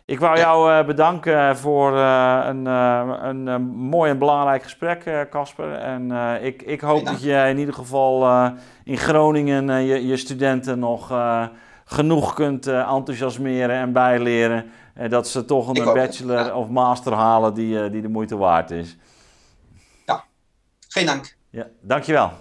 Ik wou jou bedanken voor een, een, een, mooi en belangrijk gesprek, Casper. en ik, ik hoop dat je in ieder geval in Groningen je, je, studenten nog genoeg kunt enthousiasmeren en bijleren. dat ze toch een bachelor of master halen die, die de moeite waard is. Geen dank. Ja, dankjewel.